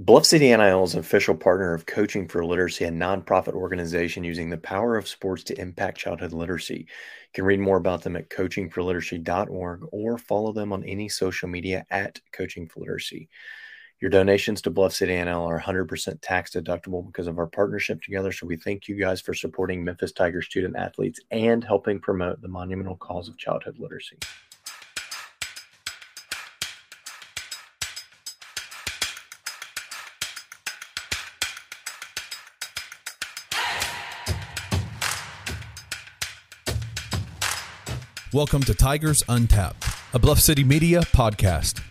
Bluff City NIL is an official partner of Coaching for Literacy, a nonprofit organization using the power of sports to impact childhood literacy. You can read more about them at coachingforliteracy.org or follow them on any social media at Coaching for Literacy. Your donations to Bluff City NIL are 100% tax deductible because of our partnership together. So we thank you guys for supporting Memphis Tiger student athletes and helping promote the monumental cause of childhood literacy. Welcome to Tigers Untapped, a Bluff City Media podcast.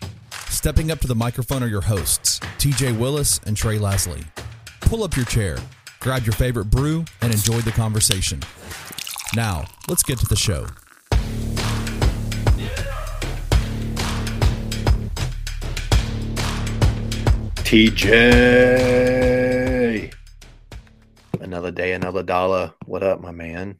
Stepping up to the microphone are your hosts, TJ Willis and Trey Lasley. Pull up your chair, grab your favorite brew, and enjoy the conversation. Now, let's get to the show. TJ. Another day, another dollar. What up, my man?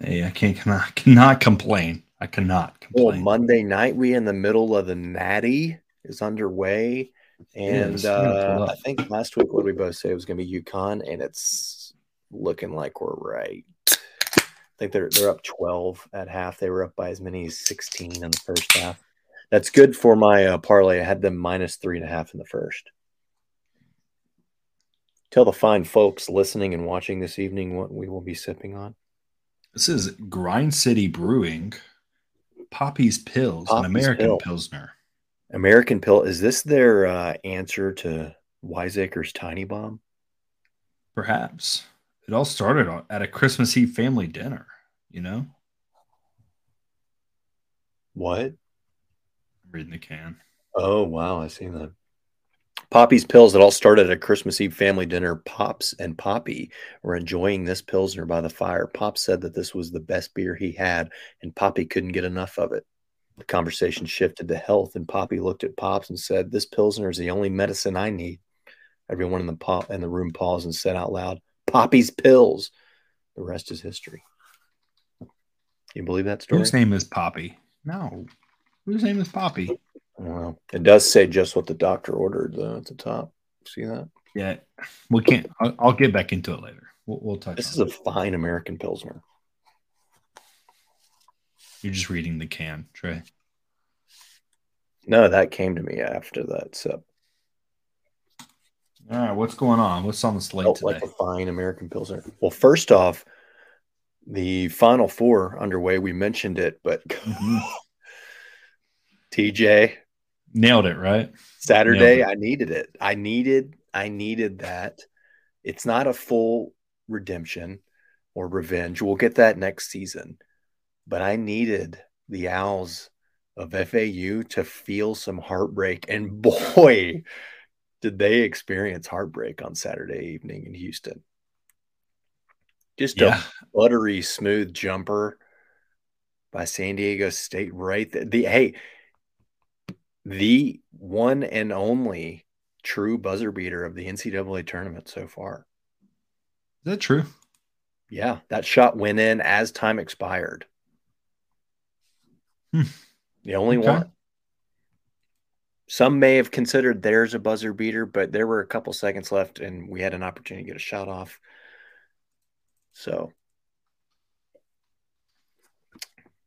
Hey, I can't cannot, cannot complain. I cannot complain. Well. Monday night, we in the middle of the Natty is underway, and Yes, I'm gonna pull uh. I think last week what did we both say it was going to be UConn, and it's looking like we're right. I think they're they're up twelve at half. They were up by as many as sixteen in the first half. That's good for my uh, parlay. I had them minus three and a half in the first. Tell the fine folks listening and watching this evening what we will be sipping on. This is Grind City Brewing, Poppy's Pills, Poppy's an American Pill. Pilsner. American Pill is this their uh, answer to Wiseacre's Tiny Bomb? Perhaps it all started at a Christmas Eve family dinner. You know, What? I'm reading the can. Oh wow, I see that. Poppy's Pills. It all started at a Christmas Eve family dinner. Pops and Poppy were enjoying this pilsner by the fire. Pop said that this was the best beer he had, and Poppy couldn't get enough of it. The conversation shifted to health, and Poppy looked at Pops and said, "This pilsner is the only medicine I need." Everyone in the pop in the room paused and said out loud, "Poppy's Pills." The rest is history. You believe that story? Whose name is Poppy? No, whose name is Poppy? Well, it does say just what the doctor ordered though at the top. See that? Yeah, we can't. I'll, I'll get back into it later. We'll, we'll touch. This is on a fine American Pilsner. You're just reading the can, Trey. No, that came to me after that. sip. All right, what's going on? What's on the slate felt today? like a fine American Pilsner. Well, first off, the Final Four underway. We mentioned it, but Mhm. TJ Nailed it, right? Saturday, Nailed I needed it. I needed, I needed that. It's not a full redemption or revenge. We'll get that next season, but I needed the Owls of FAU to feel some heartbreak, and boy, did they experience heartbreak on Saturday evening in Houston. Just Yeah. a buttery smooth jumper by San Diego State right there. The hey, the one and only true buzzer beater of the NCAA tournament so far. Is that true? Yeah, that shot went in as time expired. Hmm. The only Okay. one. Some may have considered theirs a buzzer beater, but there were a couple seconds left and we had an opportunity to get a shot off. So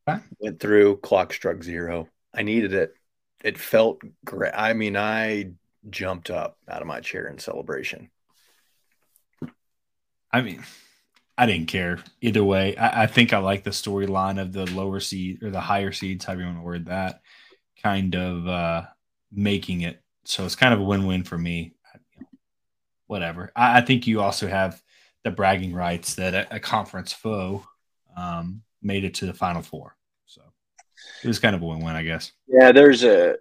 Okay. went through, clock struck zero. I needed it. It felt great. I mean, I jumped up out of my chair in celebration. I mean, I didn't care either way. I, I think I like the storyline of the lower seed or the higher seeds, however you want to word that, kind of uh, making it. So it's kind of a win-win for me. Whatever. I, I think you also have the bragging rights that a, a conference foe um, made it to the final four. It was kind of a win-win, I guess. Yeah, there's a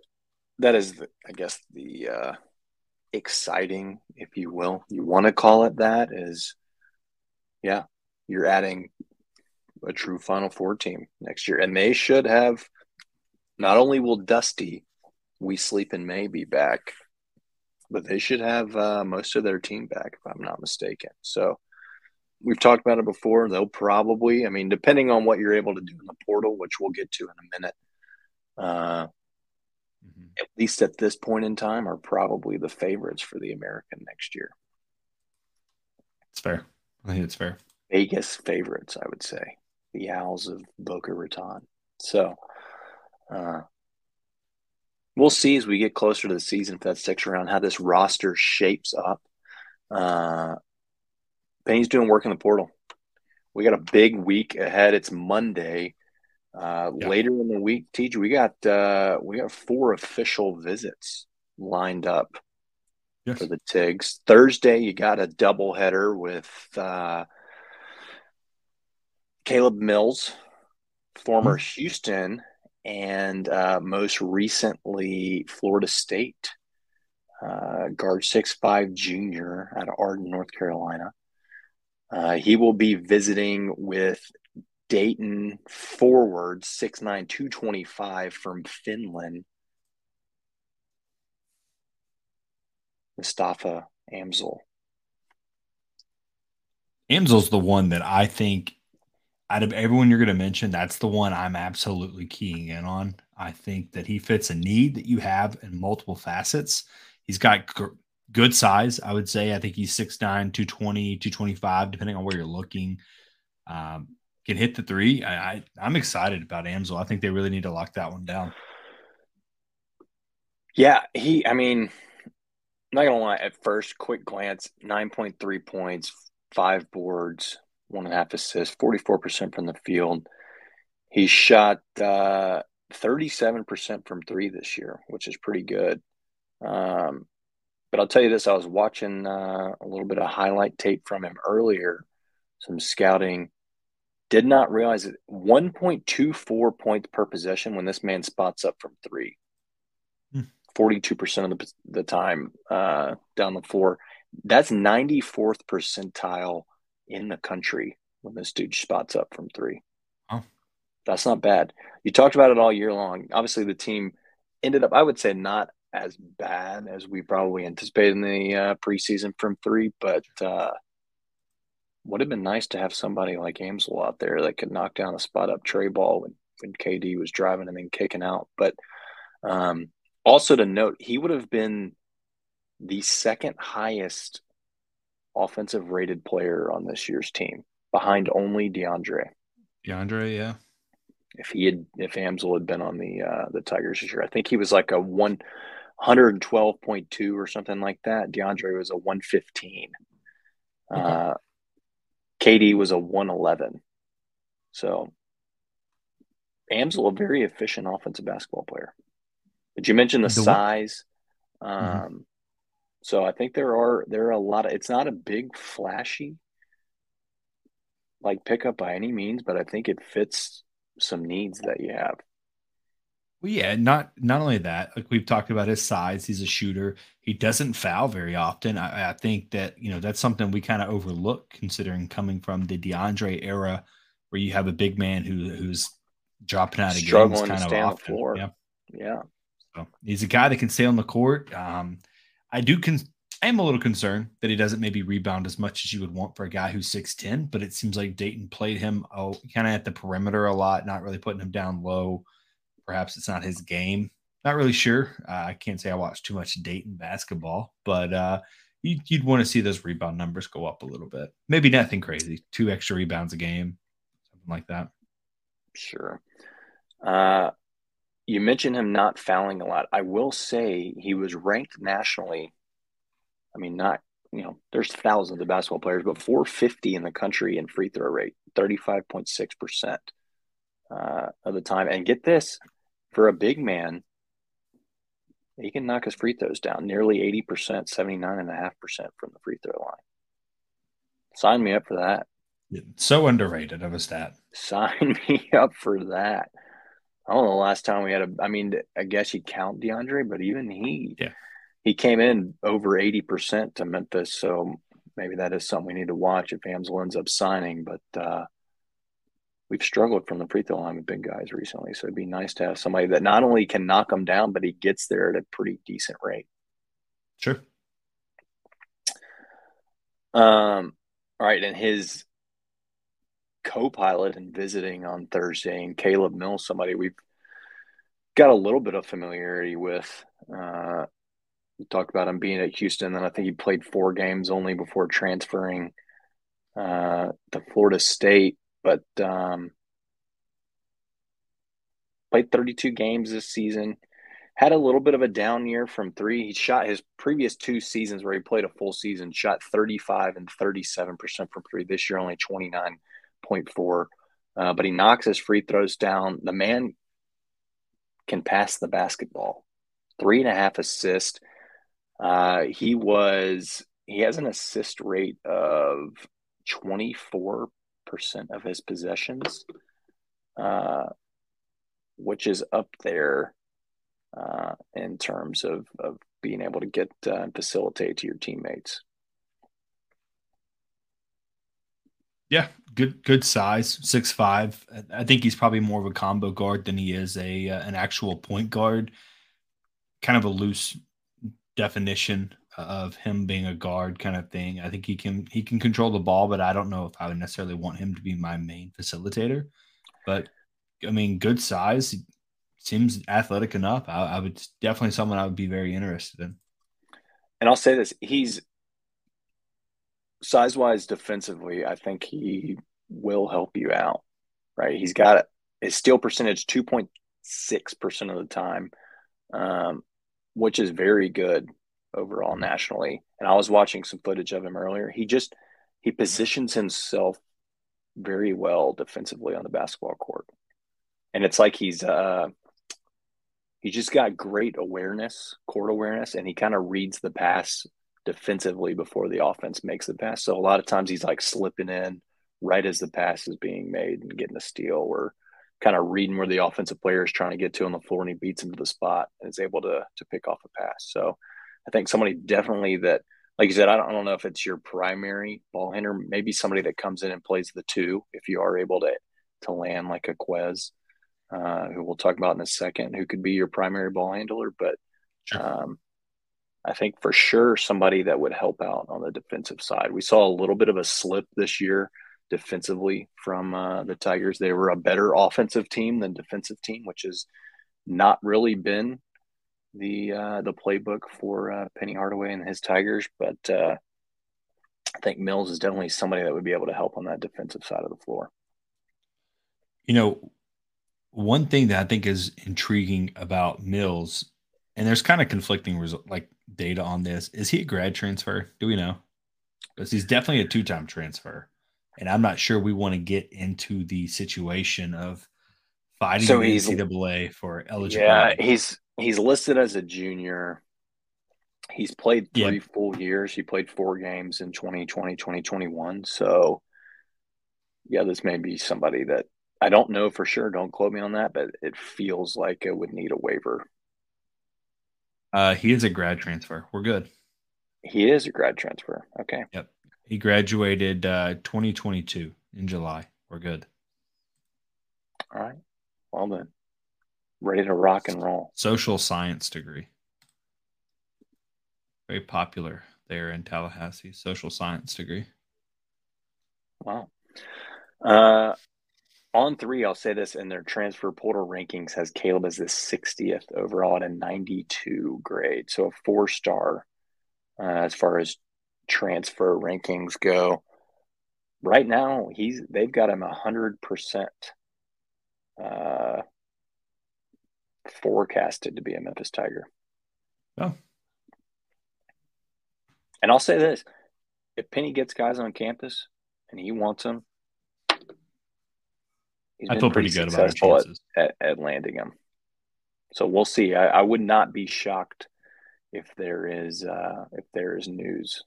that is the, I guess the uh exciting, if you will. You want to call it that is yeah, you're adding a true Final Four team next year. And they should have not only will Dusty We Sleep in May be back, but they should have uh, most of their team back, if I'm not mistaken. So we've talked about it before. They'll probably, I mean, depending on what you're able to do in the portal, which we'll get to in a minute, uh, Mhm. at least at this point in time, are probably the favorites for the American next year. It's fair. I think it's fair. Vegas favorites, I would say, the Owls of Boca Raton. So, uh, we'll see as we get closer to the season if that sticks around how this roster shapes up. Uh, Penny's doing work in the portal. We got a big week ahead. It's Monday. Uh, yeah. Later in the week, TJ, we got uh, we got four official visits lined up yes. for the Tigs. Thursday, you got a doubleheader with uh, Caleb Mills, former mm-hmm. Houston, and uh, most recently Florida State uh, guard six five junior out of Arden, North Carolina. Uh, he will be visiting with Dayton forward six nine two twenty five from Finland. Mustapha Amzil. Amzil's the one that I think out of everyone you're going to mention, that's the one I'm absolutely keying in on. I think that he fits a need that you have in multiple facets. He's got good size, I would say. I think he's 6'9, 220, 225, depending on where you're looking. Um, can hit the three. I, I I'm excited about Amzil. I think they really need to lock that one down. Yeah, he. I mean, I'm not gonna lie. At first, quick glance, nine point three points, five boards, one and a half assists, forty four percent from the field. He shot uh, thirty seven percent from three this year, which is pretty good. Um, but I'll tell you this: I was watching uh, a little bit of highlight tape from him earlier, some scouting did not realize it 1.24 points per possession when this man spots up from three. 42% hmm. of the, the time uh, down the floor. That's 94th percentile in the country when this dude spots up from three. Oh. That's not bad. You talked about it all year long. Obviously, the team ended up, I would say, not as bad as we probably anticipated in the uh, preseason from three, but uh, would have been nice to have somebody like Amzil out there that could knock down a spot up tray ball when, when KD was driving and then kicking out. But um, also to note, he would have been the second highest offensive rated player on this year's team, behind only DeAndre. DeAndre, yeah. If he had, if Amzil had been on the uh, the Tigers this year, I think he was like a one hundred and twelve point two or something like that. DeAndre was a one fifteen. Okay. Uh, KD was a 111. So Amzil, a very efficient offensive basketball player. But you mentioned the, the size. Mm-hmm. Um, mm-hmm. So I think there are there are a lot of. It's not a big flashy like pickup by any means, but I think it fits some needs that you have. Well, yeah, not not only that, like we've talked about his size, he's a shooter. He doesn't foul very often. I, I think that you know that's something we kind of overlook considering coming from the DeAndre era, where you have a big man who who's dropping out of Struggling games kind of often. Yeah, yeah. So he's a guy that can stay on the court. Um, I do con- I am a little concerned that he doesn't maybe rebound as much as you would want for a guy who's 6'10, but it seems like Dayton played him oh, kind of at the perimeter a lot, not really putting him down low. Perhaps it's not his game. Not really sure. Uh, I can't say I watched too much Dayton basketball, but uh, you'd, you'd want to see those rebound numbers go up a little bit. Maybe nothing crazy, two extra rebounds a game, something like that. Sure. Uh, you mentioned him not fouling a lot. I will say he was ranked nationally. I mean, not you know, there's thousands of basketball players, but 450 in the country in free throw rate, 35.6 percent uh, of the time. And get this, for a big man, he can knock his free throws down nearly 80%, 79.5% from the free throw line. Sign me up for that. So underrated of a stat. Sign me up for that. I don't know the last time we had a I mean, I guess you count DeAndre, but even he yeah. he came in over 80% to Memphis. So maybe that is something we need to watch if Amzil ends up signing. But uh, we've struggled from the free throw line with big guys recently. So it'd be nice to have somebody that not only can knock them down, but he gets there at a pretty decent rate. Sure. Um, all right, and his co-pilot and visiting on Thursday, and Caleb Mills, somebody we've got a little bit of familiarity with Uh, you talked about him being at Houston, and I think he played four games only before transferring uh, to Florida State, but um, played 32 games this season. Had a little bit of a down year from three. He shot his previous two seasons where he played a full season, shot 35 and 37% from three. This year, only 29.4. Uh, but he knocks his free throws down. The man can pass the basketball. Three and a half assists. Uh, he was he has an assist rate of 24% of his possessions, uh, which is up there uh, in terms of, of being able to get uh, and facilitate to your teammates. Yeah, good good size, six five. I think he's probably more of a combo guard than he is a uh, an actual point guard. Kind of a loose definition of him being a guard kind of thing. I think he can he can control the ball, but I don't know if I would necessarily want him to be my main facilitator. But I mean, good size, seems athletic enough. I, I would definitely someone I would be very interested in. And I'll say this: he's size wise defensively. I think he will help you out. Right? He's got his steal percentage two point six percent of the time, um, which is very good overall nationally. And I was watching some footage of him earlier. He just he positions himself very well defensively on the basketball court. And it's like he's uh he just got great awareness, court awareness, and he kind of reads the pass defensively before the offense makes the pass. So a lot of times he's like slipping in right as the pass is being made and getting a steal or kind of reading where the offensive player is trying to get to on the floor and he beats him to the spot and is able to to pick off a pass. So I think somebody definitely that, like you said, I don't, I don't know if it's your primary ball handler, maybe somebody that comes in and plays the two if you are able to to land like a Quez, uh, who we'll talk about in a second, who could be your primary ball handler. But um, I think for sure somebody that would help out on the defensive side. We saw a little bit of a slip this year defensively from uh, the Tigers. They were a better offensive team than defensive team, which has not really been the uh, the playbook for uh, Penny Hardaway and his Tigers, but uh, I think Mills is definitely somebody that would be able to help on that defensive side of the floor. You know, one thing that I think is intriguing about Mills, and there's kind of conflicting result like data on this. Is he a grad transfer? Do we know? Because he's definitely a two time transfer, and I'm not sure we want to get into the situation of fighting so the NCAA for eligibility. Yeah, he's he's listed as a junior. He's played three yeah. full years. He played four games in 2020, 2021. So, yeah, this may be somebody that I don't know for sure. Don't quote me on that, but it feels like it would need a waiver. Uh, he is a grad transfer. We're good. He is a grad transfer. Okay. Yep. He graduated uh, 2022 in July. We're good. All right. Well then ready to rock and roll. Social science degree. Very popular there in Tallahassee. Social science degree. Wow. Uh, on three, I'll say this in their transfer portal rankings has Caleb as the 60th overall at a 92 grade. So a four star uh, as far as transfer rankings go. Right now, he's they've got him a hundred percent uh, forecasted to be a Memphis Tiger. Oh. And I'll say this if Penny gets guys on campus and he wants them, he's I feel pretty, pretty good about his chances. At, at, at, landing them. So we'll see. I, I, would not be shocked if there is uh, if there is news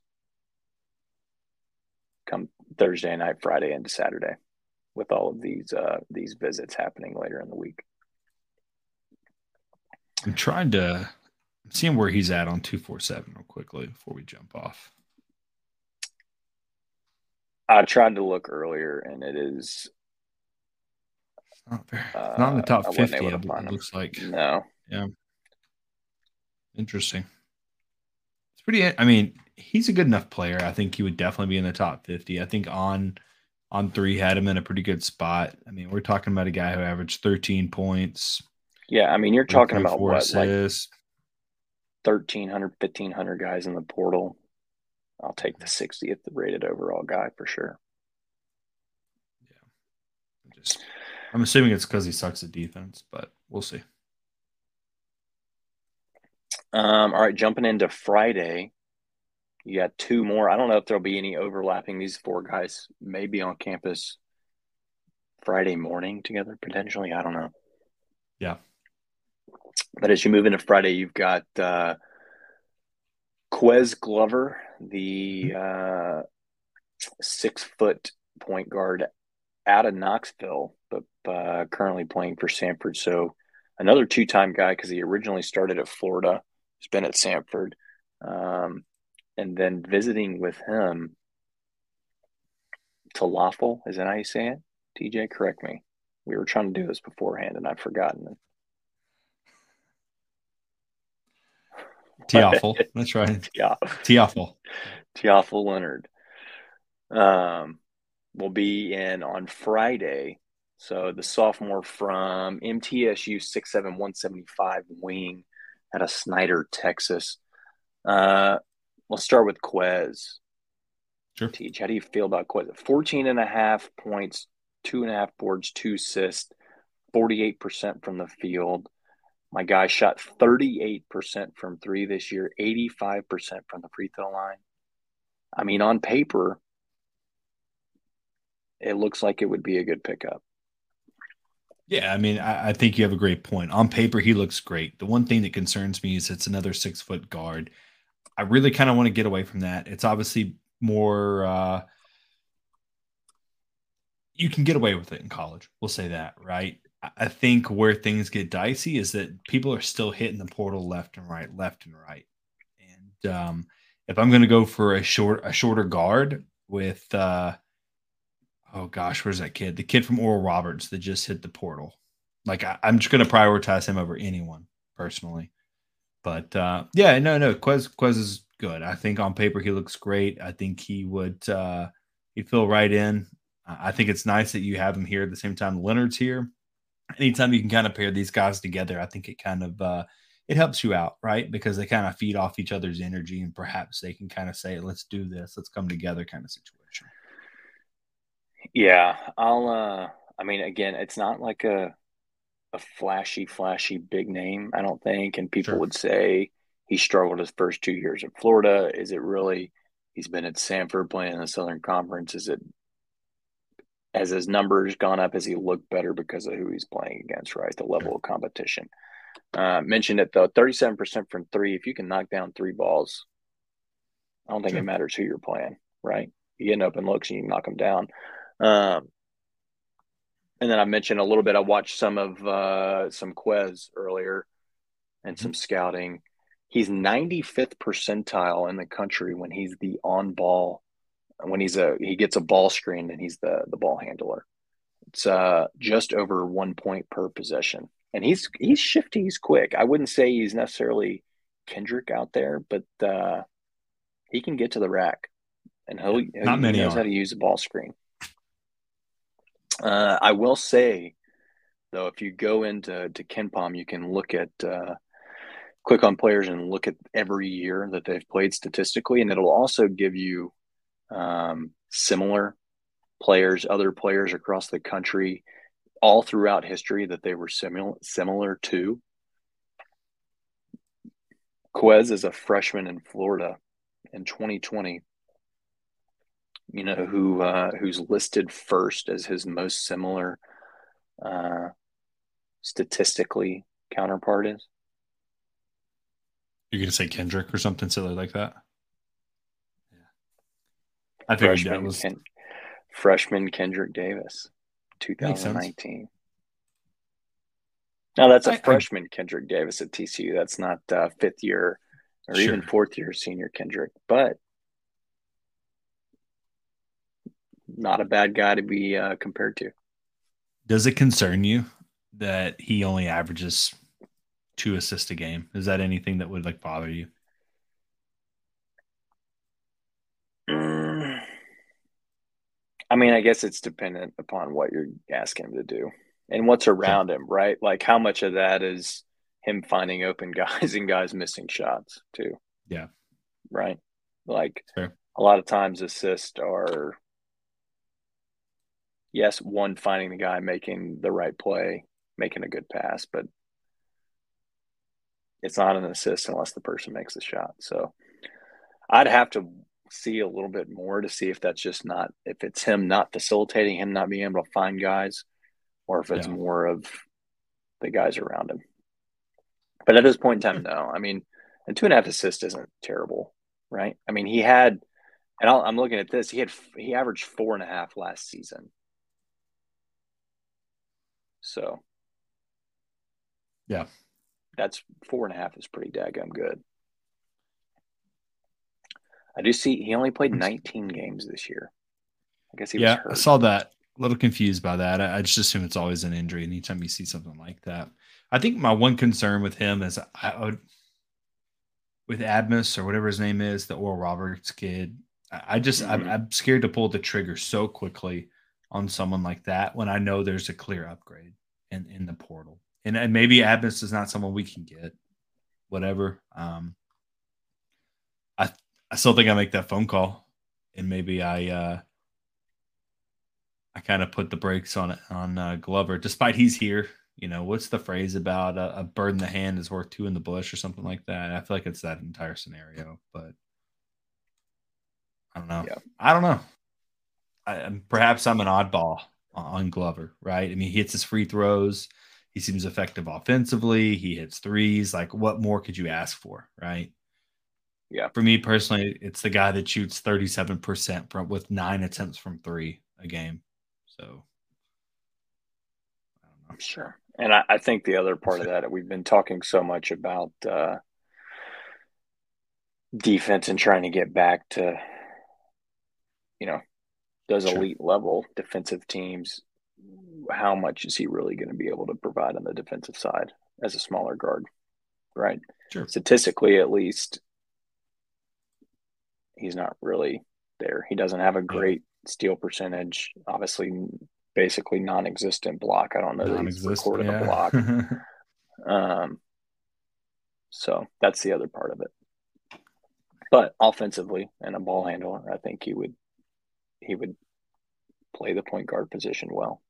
come Thursday night, Friday into Saturday, with all of these uh, these visits happening later in the week. I'm trying to I'm seeing where he's at on 247 real quickly before we jump off. I tried to look earlier and it is not, uh, not in the top 50 it looks like. No. Yeah. Interesting. It's pretty I mean, he's a good enough player. I think he would definitely be in the top 50. I think on on 3 had him in a pretty good spot. I mean, we're talking about a guy who averaged 13 points, yeah, I mean, you're talking about what, like 1,300, 1,500 guys in the portal. I'll take the 60th rated overall guy for sure. Yeah. Just, I'm assuming it's because he sucks at defense, but we'll see. Um, all right, jumping into Friday, you got two more. I don't know if there'll be any overlapping. These four guys may be on campus Friday morning together, potentially. I don't know. Yeah. But as you move into Friday, you've got uh, Quez Glover, the uh, six foot point guard out of Knoxville, but uh, currently playing for Samford. So another two time guy because he originally started at Florida. He's been at Samford. Um, and then visiting with him, Talafel, is that how you say it? TJ, correct me. We were trying to do this beforehand and I've forgotten Tiafel. That's right. Tiafel. Tiafel Lenard. Um, will be in on Friday. So the sophomore from MTSU 67175 wing out of Snyder, Texas. Uh, let's start with Quez. Sure. Teach. How do you feel about Quez? 14 and a half points, two and a half boards, two assists, 48% from the field. My guy shot 38% from three this year, 85% from the free throw line. I mean, on paper, it looks like it would be a good pickup. Yeah, I mean, I, I, think you have a great point. On paper, he looks great. The one thing that concerns me is it's another six foot guard. I really kind of want to get away from that. It's obviously more uh, you can get away with it in college. We'll say that, right? I think where things get dicey is that people are still hitting the portal left and right, left and right. And um, if I'm going to go for a short, a shorter guard with, uh, oh gosh, where's that kid? The kid from Oral Roberts that just hit the portal. Like I, am just going to prioritize him over anyone personally. But uh, yeah, no, no, Quez Quez is good. I think on paper he looks great. I think he would uh, he'd fill right in. I think it's nice that you have him here at the same time Lenard's here anytime you can kind of pair these guys together, I think it kind of uh, it helps you out, right? Because they kind of feed off each other's energy, and perhaps they can kind of say, "Let's do this, let's come together," kind of situation. Yeah, I'll. uh I mean, again, it's not like a a flashy, flashy big name. I don't think, and people sure. would say he struggled his first two years at Florida. Is it really? He's been at Samford playing in the Southern Conference. Is it has his numbers gone up? Has he looked better because of who he's playing against, right? The level of competition. Uh, mentioned it though, 37% from three. If you can knock down three balls, I don't think sure. it matters who you're playing, right? You get an open looks and you knock them down. Um, and then I mentioned a little bit. I watched some of uh, some Quez earlier and some mm-hmm. scouting. He's 95th percentile in the country when he's the on ball when he's a he gets a ball screen and he's the the ball handler. It's uh, just over one point per possession, and he's he's shifty. He's quick. I wouldn't say he's necessarily Kendric out there, but uh, he can get to the rack, and he'll, Not he many knows are. how to use a ball screen. Uh, I will say, though, if you go into to KenPom, you can look at uh, click on players and look at every year that they've played statistically, and it'll also give you um, similar players, other players across the country, all throughout history that they were similar similar to. Quez is a freshman in Florida in 2020. You know who uh, who's listed first as his most similar uh, statistically counterpart is? You're gonna say Kendric or something silly like that. I figured freshman, that was Ken, freshman Kendric Davis, 2019. Now that's a I, freshman I, Kendric Davis at TCU. That's not uh, fifth year or sure. even fourth year senior Kendric, but not a bad guy to be uh, compared to. Does it concern you that he only averages two assists a game? Is that anything that would like bother you? I mean, I guess it's dependent upon what you're asking him to do and what's around him, right? Like how much of that is him finding open guys and guys missing shots too. Yeah. Right. Like Fair. a lot of times assists are yes, one finding the guy making the right play, making a good pass, but it's not an assist unless the person makes the shot. So I'd have to see a little bit more to see if that's just not if it's him not facilitating, him not being able to find guys, or if it's Yeah. more of the guys around him. But at this point in time, no. I mean, a two and a half assist isn't terrible, right? I mean, he had, and I'll, I'm looking at this. He had he averaged four and a half last season. So, Yeah. that's four and a half is pretty daggum good. I do see he only played 19 games this year. I guess he was yeah. I saw that. A little confused by that. I, I just assume it's always an injury. Anytime you see something like that, I think my one concern with him is I, would with Abmas or whatever his name is, the Oral Roberts kid. I, just I'm, Mhm. I'm scared to pull the trigger so quickly on someone like that when I know there's a clear upgrade in in the portal, and, and maybe Abmas is not someone we can get. Whatever. Um, I I still think I make that phone call, and maybe I. uh I kind of put the brakes on it on uh, Glover, despite he's here. You know, what's the phrase about a, a bird in the hand is worth two in the bush or something like that? I feel like it's that entire scenario, but I don't know. Yeah. I don't know. I, perhaps I'm an oddball on Glover, right? I mean, he hits his free throws. He seems effective offensively. He hits threes. Like, what more could you ask for, right? Yeah. For me personally, it's the guy that shoots 37% from with nine attempts from three a game. So I don't know. Sure. And I, I think the other part of that, we've been talking so much about uh, defense and trying to get back to, you know, those Sure. elite level defensive teams. How much is he really going to be able to provide on the defensive side as a smaller guard? Right. Sure. Statistically, at least, he's not really there. He doesn't have a great steal percentage. Obviously, basically non-existent block. I don't know that he's recorded a block. Um, so that's the other part of it. But offensively and a ball handler, I think he would he would play the point guard position well,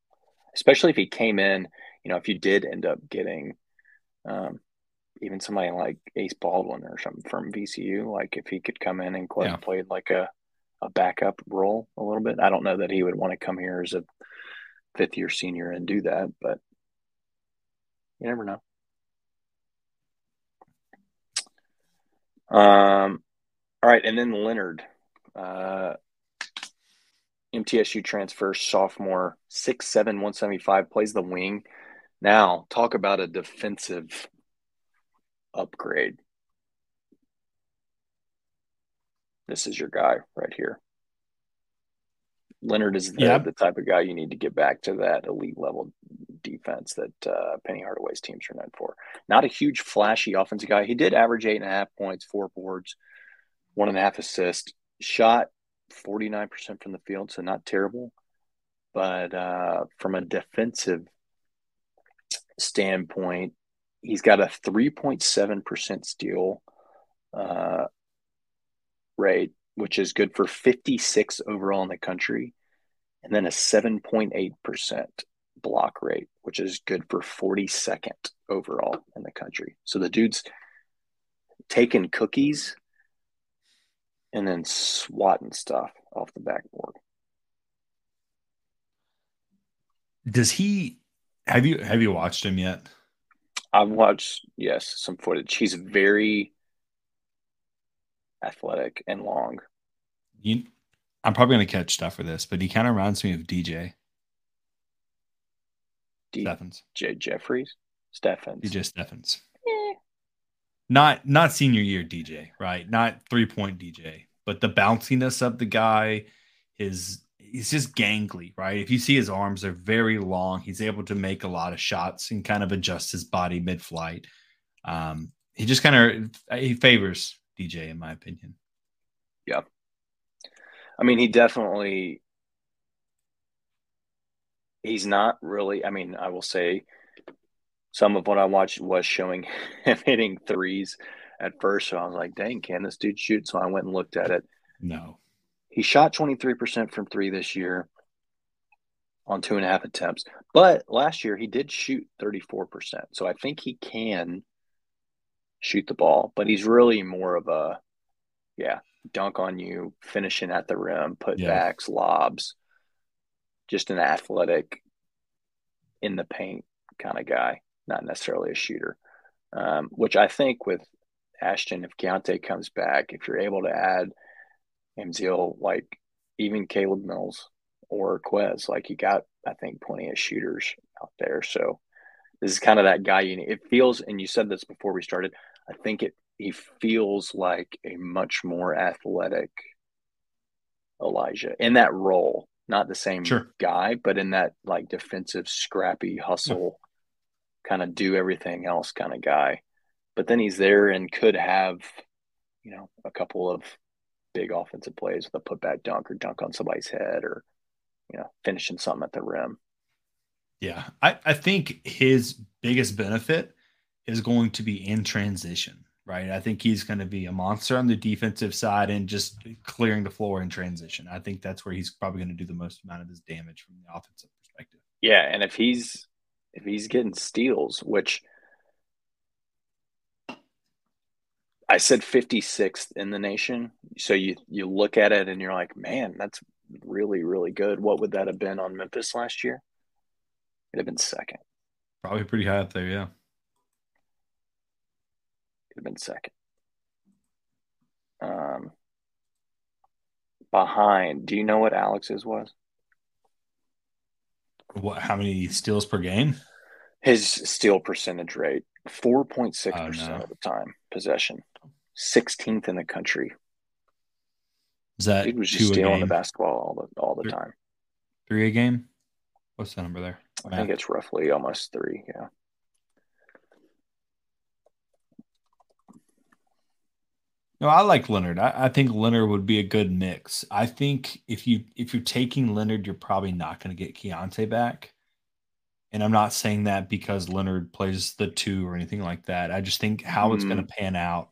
especially if he came in. You know, if you did end up getting um, even somebody like Ace Baldwin or something from VCU, like if he could come in and play, Yeah. played like a a backup role a little bit. I don't know that he would want to come here as a fifth year senior and do that, but you never know. Um, all right, and then Lenard, uh, MTSU transfer, sophomore, six seven, one seventy five, plays the wing. Now, talk about a defensive upgrade. This is your guy right here. Lenard is the, the type of guy you need to get back to that elite level defense that uh, Penny Hardaway's teams are known for. Not a huge flashy offensive guy. He did average eight and a half points, four boards, one and a half assists. Shot forty nine percent from the field, so not terrible. But uh, from a defensive standpoint, he's got a three point seven percent steal uh, rate, which is good for fifty six overall in the country, and then a seven point eight percent block rate, which is good for 42nd overall in the country. So the dude's taking cookies and then swatting stuff off the backboard. Does he have you have you watched him yet? I've watched, yes, some footage. He's very athletic and long. You, I'm probably gonna catch stuff for this, but he kind of reminds me of DJ DJ Stephens. Jeffries, Stephens. DJ Stephens. Eh, Not not senior year DJ, right? Not three point DJ, but the bounciness of the guy, his he's just gangly, right? If you see his arms, they're very long. He's able to make a lot of shots and kind of adjust his body mid flight. Um, he just kind of he favors DJ, in my opinion. Yeah, I mean, he definitely he's not really. I mean, I will say some of what I watched was showing him hitting threes at first. So I was like, dang, can this dude shoot? So I went and looked at it. No. He shot 23% from three this year on two and a half attempts. But last year he did shoot 34%. So I think he can shoot the ball, but he's really more of a, yeah, dunk on you, finishing at the rim, put yeah. backs, lobs, just an athletic in the paint kind of guy, not necessarily a shooter. Um, which I think with Ashton, if Keonte comes back, if you're able to add Amzil, like even Caleb Mills or Quez, like you got, I think, plenty of shooters out there. So this is kind of that guy you need. It feels, and you said this before we started, I think it he feels like a much more athletic Elijah in that role. Not the same sure. guy, but in that like defensive, scrappy hustle, yeah. kind of do everything else kind of guy but then he's there and could have, you know, a couple of big offensive plays with a putback dunk or dunk on somebody's head or, you know, finishing something at the rim. Yeah. I, I think his biggest benefit is going to be in transition, right? I think he's going to be a monster on the defensive side and just clearing the floor in transition. I think that's where he's probably going to do the most amount of his damage from the offensive perspective. Yeah. And if he's, if he's getting steals, which – I said 56th in the nation. So you you look at it and you're like, man, that's really really good. What would that have been on Memphis last year? It'd have been second. Probably pretty high up there, yeah. It'd have been second. Um, behind. Do you know what Alex's was? What? How many steals per game? His steal percentage rate, four point six percent of the time possession. 16th in the country. Is that Dude was just stealing the basketball all the all the three, time. Three a game. What's the number there? I think it's roughly almost three. Yeah. No, I like Lenard. I, I, think Lenard would be a good mix. I think if you if you're taking Lenard, you're probably not going to get Keonte back. And I'm not saying that because Lenard plays the two or anything like that. I just think how mm. it's going to pan out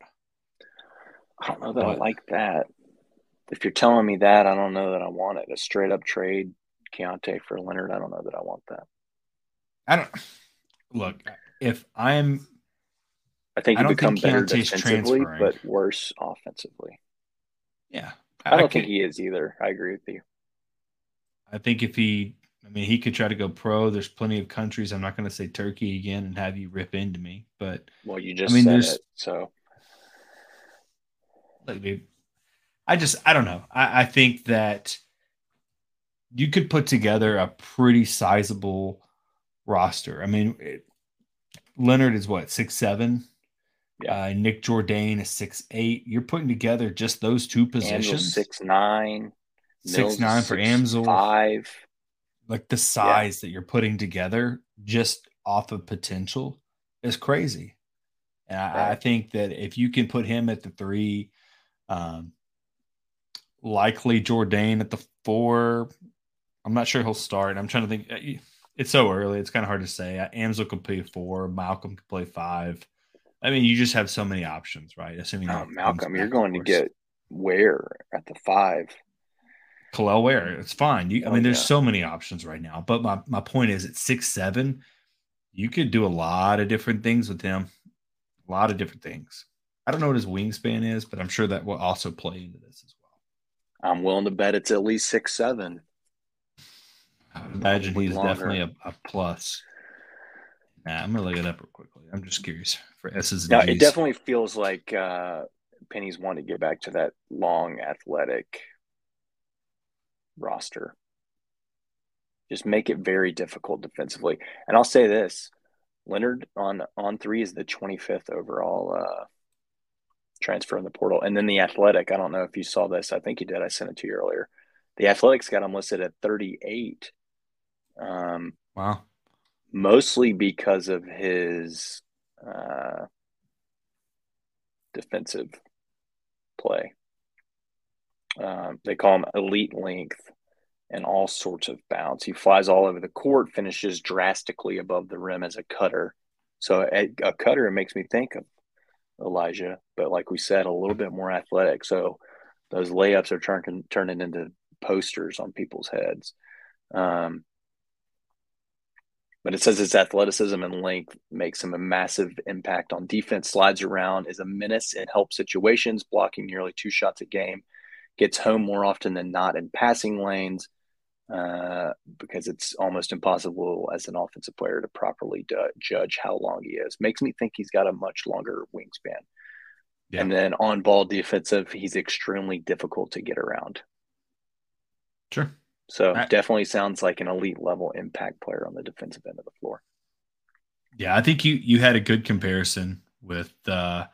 I don't know that but, I like that. If you're telling me that, I don't know that I want it. A straight up trade, Keonte for Lenard. I don't know that I want that. I don't look if I'm. I think you become better defensively, but worse offensively. Yeah, I, I don't I think he is either. I agree with you. I think if he, I mean, he could try to go pro. There's plenty of countries. I'm not going to say Turkey again and have you rip into me, but well, you just I mean, there's, it, so like, dude, I just I don't know. I, I think that you could put together a pretty sizable roster. I mean, it, Lenard is what six seven. Yeah. Uh, Nick Jourdain is six eight. You're putting together just those two positions. six nine. Six nine for Amzil. Five. Like the size yeah. that you're putting together just off of potential is crazy. And I, right. I, think that if you can put him at the three, um, likely Jourdain at the four. I'm not sure he'll start. I'm trying to think. Uh, it's so early. It's kind of hard to say. Uh, Amzil could play four. Malcolm could play five. I mean, you just have so many options, right? Assuming oh, Malcolm, you're going to get Ware at the five. Kel'el Ware, it's fine. You, I mean, oh, there's yeah. so many options right now. But my, my point is, at six seven, you could do a lot of different things with him. A lot of different things. I don't know what his wingspan is, but I'm sure that will also play into this as well. I'm willing to bet it's at least six seven. I imagine he's longer. definitely a, a plus. Nah, I'm gonna look it up real quickly. I'm just curious for S's. Yeah, it definitely feels like uh, Penny's want to get back to that long, athletic roster. Just make it very difficult defensively. And I'll say this: Lenard on on three is the 25th overall uh, transfer in the portal. And then the Athletic, I don't know if you saw this. I think you did. I sent it to you earlier. The Athletics got him listed at 38. Um, wow. Mostly because of his uh, defensive play. Um, they call him elite length and all sorts of bounce. He flies all over the court, finishes drastically above the rim as a cutter. So at a cutter, it makes me think of Elijah, but like we said, a little bit more athletic. So those layups are turning turning into posters on people's heads. Um, but it says his athleticism and length makes him a massive impact on defense. Slides around, is a menace in help situations, blocking nearly two shots a game. Gets home more often than not in passing lanes uh, because it's almost impossible as an offensive player to properly d- judge how long he is. Makes me think he's got a much longer wingspan. Yeah. And then on ball defensive, he's extremely difficult to get around. Sure. So I, definitely sounds like an elite level impact player on the defensive end of the floor. Yeah, I think you you had a good comparison with uh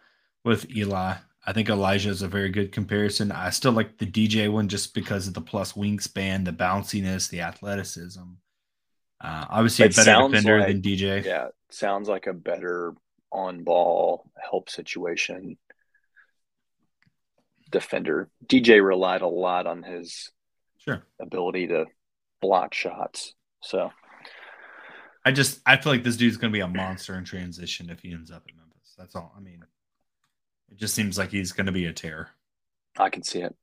with Eli. I think Elijah is a very good comparison. I still like the DJ one just because of the plus wingspan, the bounciness, the athleticism. Uh, obviously, it a better defender like, than DJ. Yeah, sounds like a better on ball help situation defender. DJ relied a lot on his sure ability to block shots. So I just I feel like this dude's going to be a monster in transition if he ends up in Memphis. That's all. I mean, it just seems like he's going to be a tear. I can see it.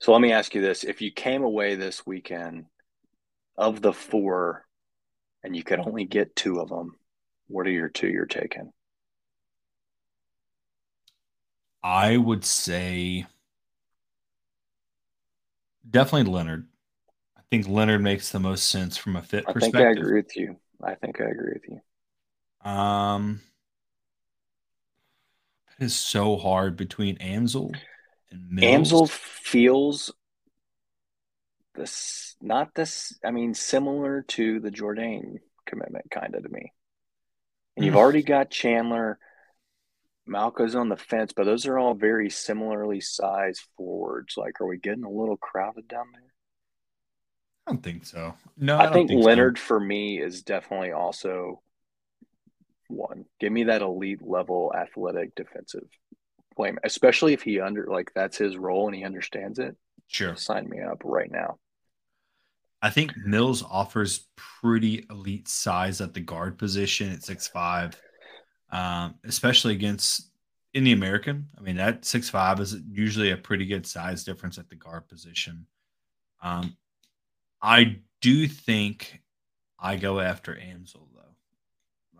So let me ask you this: If you came away this weekend of the four, and you could only get two of them, what are your two you're taking? I would say Definitely Lenard. I think Lenard makes the most sense from a fit I perspective. think I agree with you. I think I agree with you. Um, is so hard between Amzil and Mills. Amzil feels this not this. I mean, similar to the Jordan commitment, kind of to me. And you've hmm. already got Chandler. Malcolm's on the fence, but those are all very similarly sized forwards. Like, are we getting a little crowded down there? I don't think so. No, I, I think, think, Lenard so. for me is definitely also one. Give me that elite level athletic defensive play, especially if he under like that's his role and he understands it. Sure, sign me up right now. I think Mills offers pretty elite size at the guard position at six five um, especially against in the American. I mean, that six five is usually a pretty good size difference at the guard position. Um, I do think I go after Amzil though.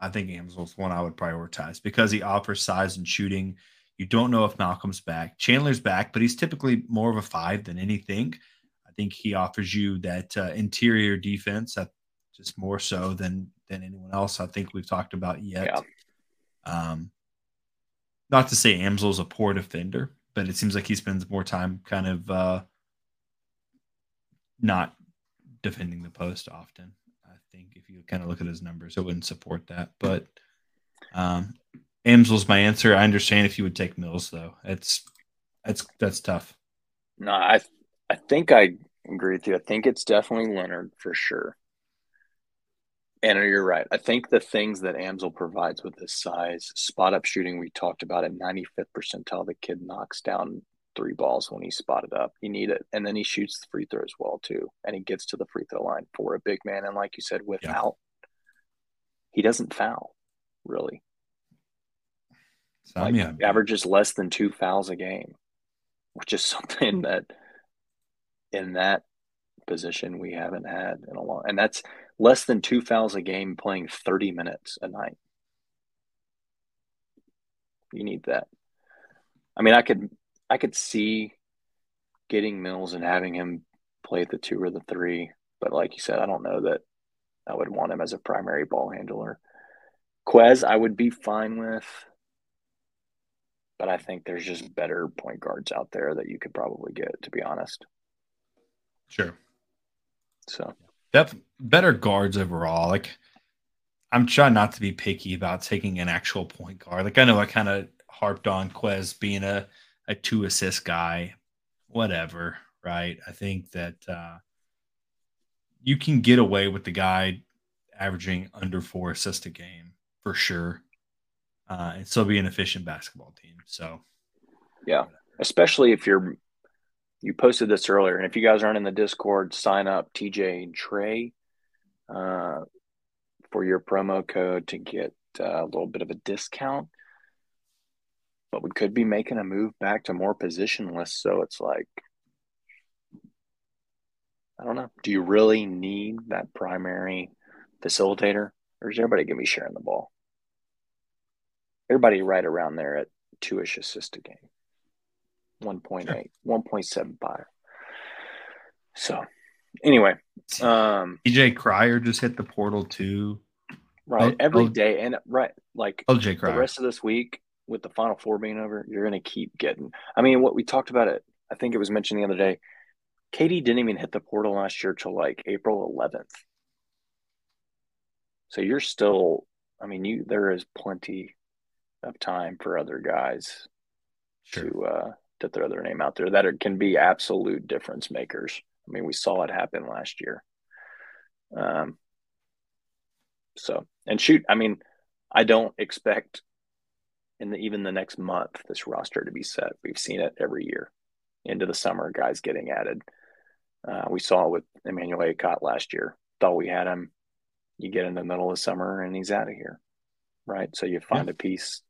I think Amzil's one I would prioritize because he offers size and shooting. You don't know if Malcolm's back. Chandler's back, but he's typically more of a five than anything. I think he offers you that uh, interior defense that just more so than than anyone else. I think we've talked about yet. Yeah. Um, not to say Amzil's a poor defender, but it seems like he spends more time kind of uh, not defending the post often. Think if you kind of look at his numbers, it wouldn't support that. But um, Amzil's my answer. I understand if you would take Mills though. It's that's that's tough. No, I I think I agree with you. I think it's definitely Lenard for sure. And you're right. I think the things that Amzil provides with his size, spot up shooting, we talked about at 95th percentile, the kid knocks down three balls when he's spotted up. You need it. And then he shoots the free throws well too. And he gets to the free throw line for a big man. And like you said, without yeah. he doesn't foul, really. like, yeah. averages less than two fouls a game, which is something that in that position we haven't had in a long and that's less than two fouls a game playing 30 minutes a night. You need that. I mean, I could I could see getting Mills and having him play the two or the three, but like you said, I don't know that I would want him as a primary ball handler. Quez, I would be fine with, but I think there's just better point guards out there that you could probably get, to be honest. Sure. So Def- better guards overall. Like I'm trying not to be picky about taking an actual point guard. Like I know I kind of harped on Quez being a a two assist guy, whatever, right? I think that uh, you can get away with the guy averaging under four assists a game for sure, uh, and still be an efficient basketball team. So, yeah, especially if you're you posted this earlier, and if you guys aren't in the Discord, sign up TJ and Trey uh, for your promo code to get uh, a little bit of a discount. But we could be making a move back to more positionless. So it's like, I don't know. Do you really need that primary facilitator, or is everybody going to be sharing the ball? Everybody right around there at two ish assists a game 1.8, sure. 1.75. So, anyway, um, TJ Cryer just hit the portal too. Right, every day, and right, like LJ Cryer. the rest of this week with the Final Four being over, you're going to keep getting. I mean, what we talked about it, I think it was mentioned the other day. KD didn't even hit the portal last year till like April 11th. So you're still, I mean, you there is plenty of time for other guys sure. to uh, to throw their name out there that are, can be absolute difference makers. I mean, we saw it happen last year. Um, so and shoot, I mean, I don't expect in the, even the next month this roster to be set. We've seen it every year into the summer, guys getting added. Uh, we saw it with Emmanuel Akot last year. Thought we had him. You get in the middle of summer and he's out of here, right? So you find yeah. a piece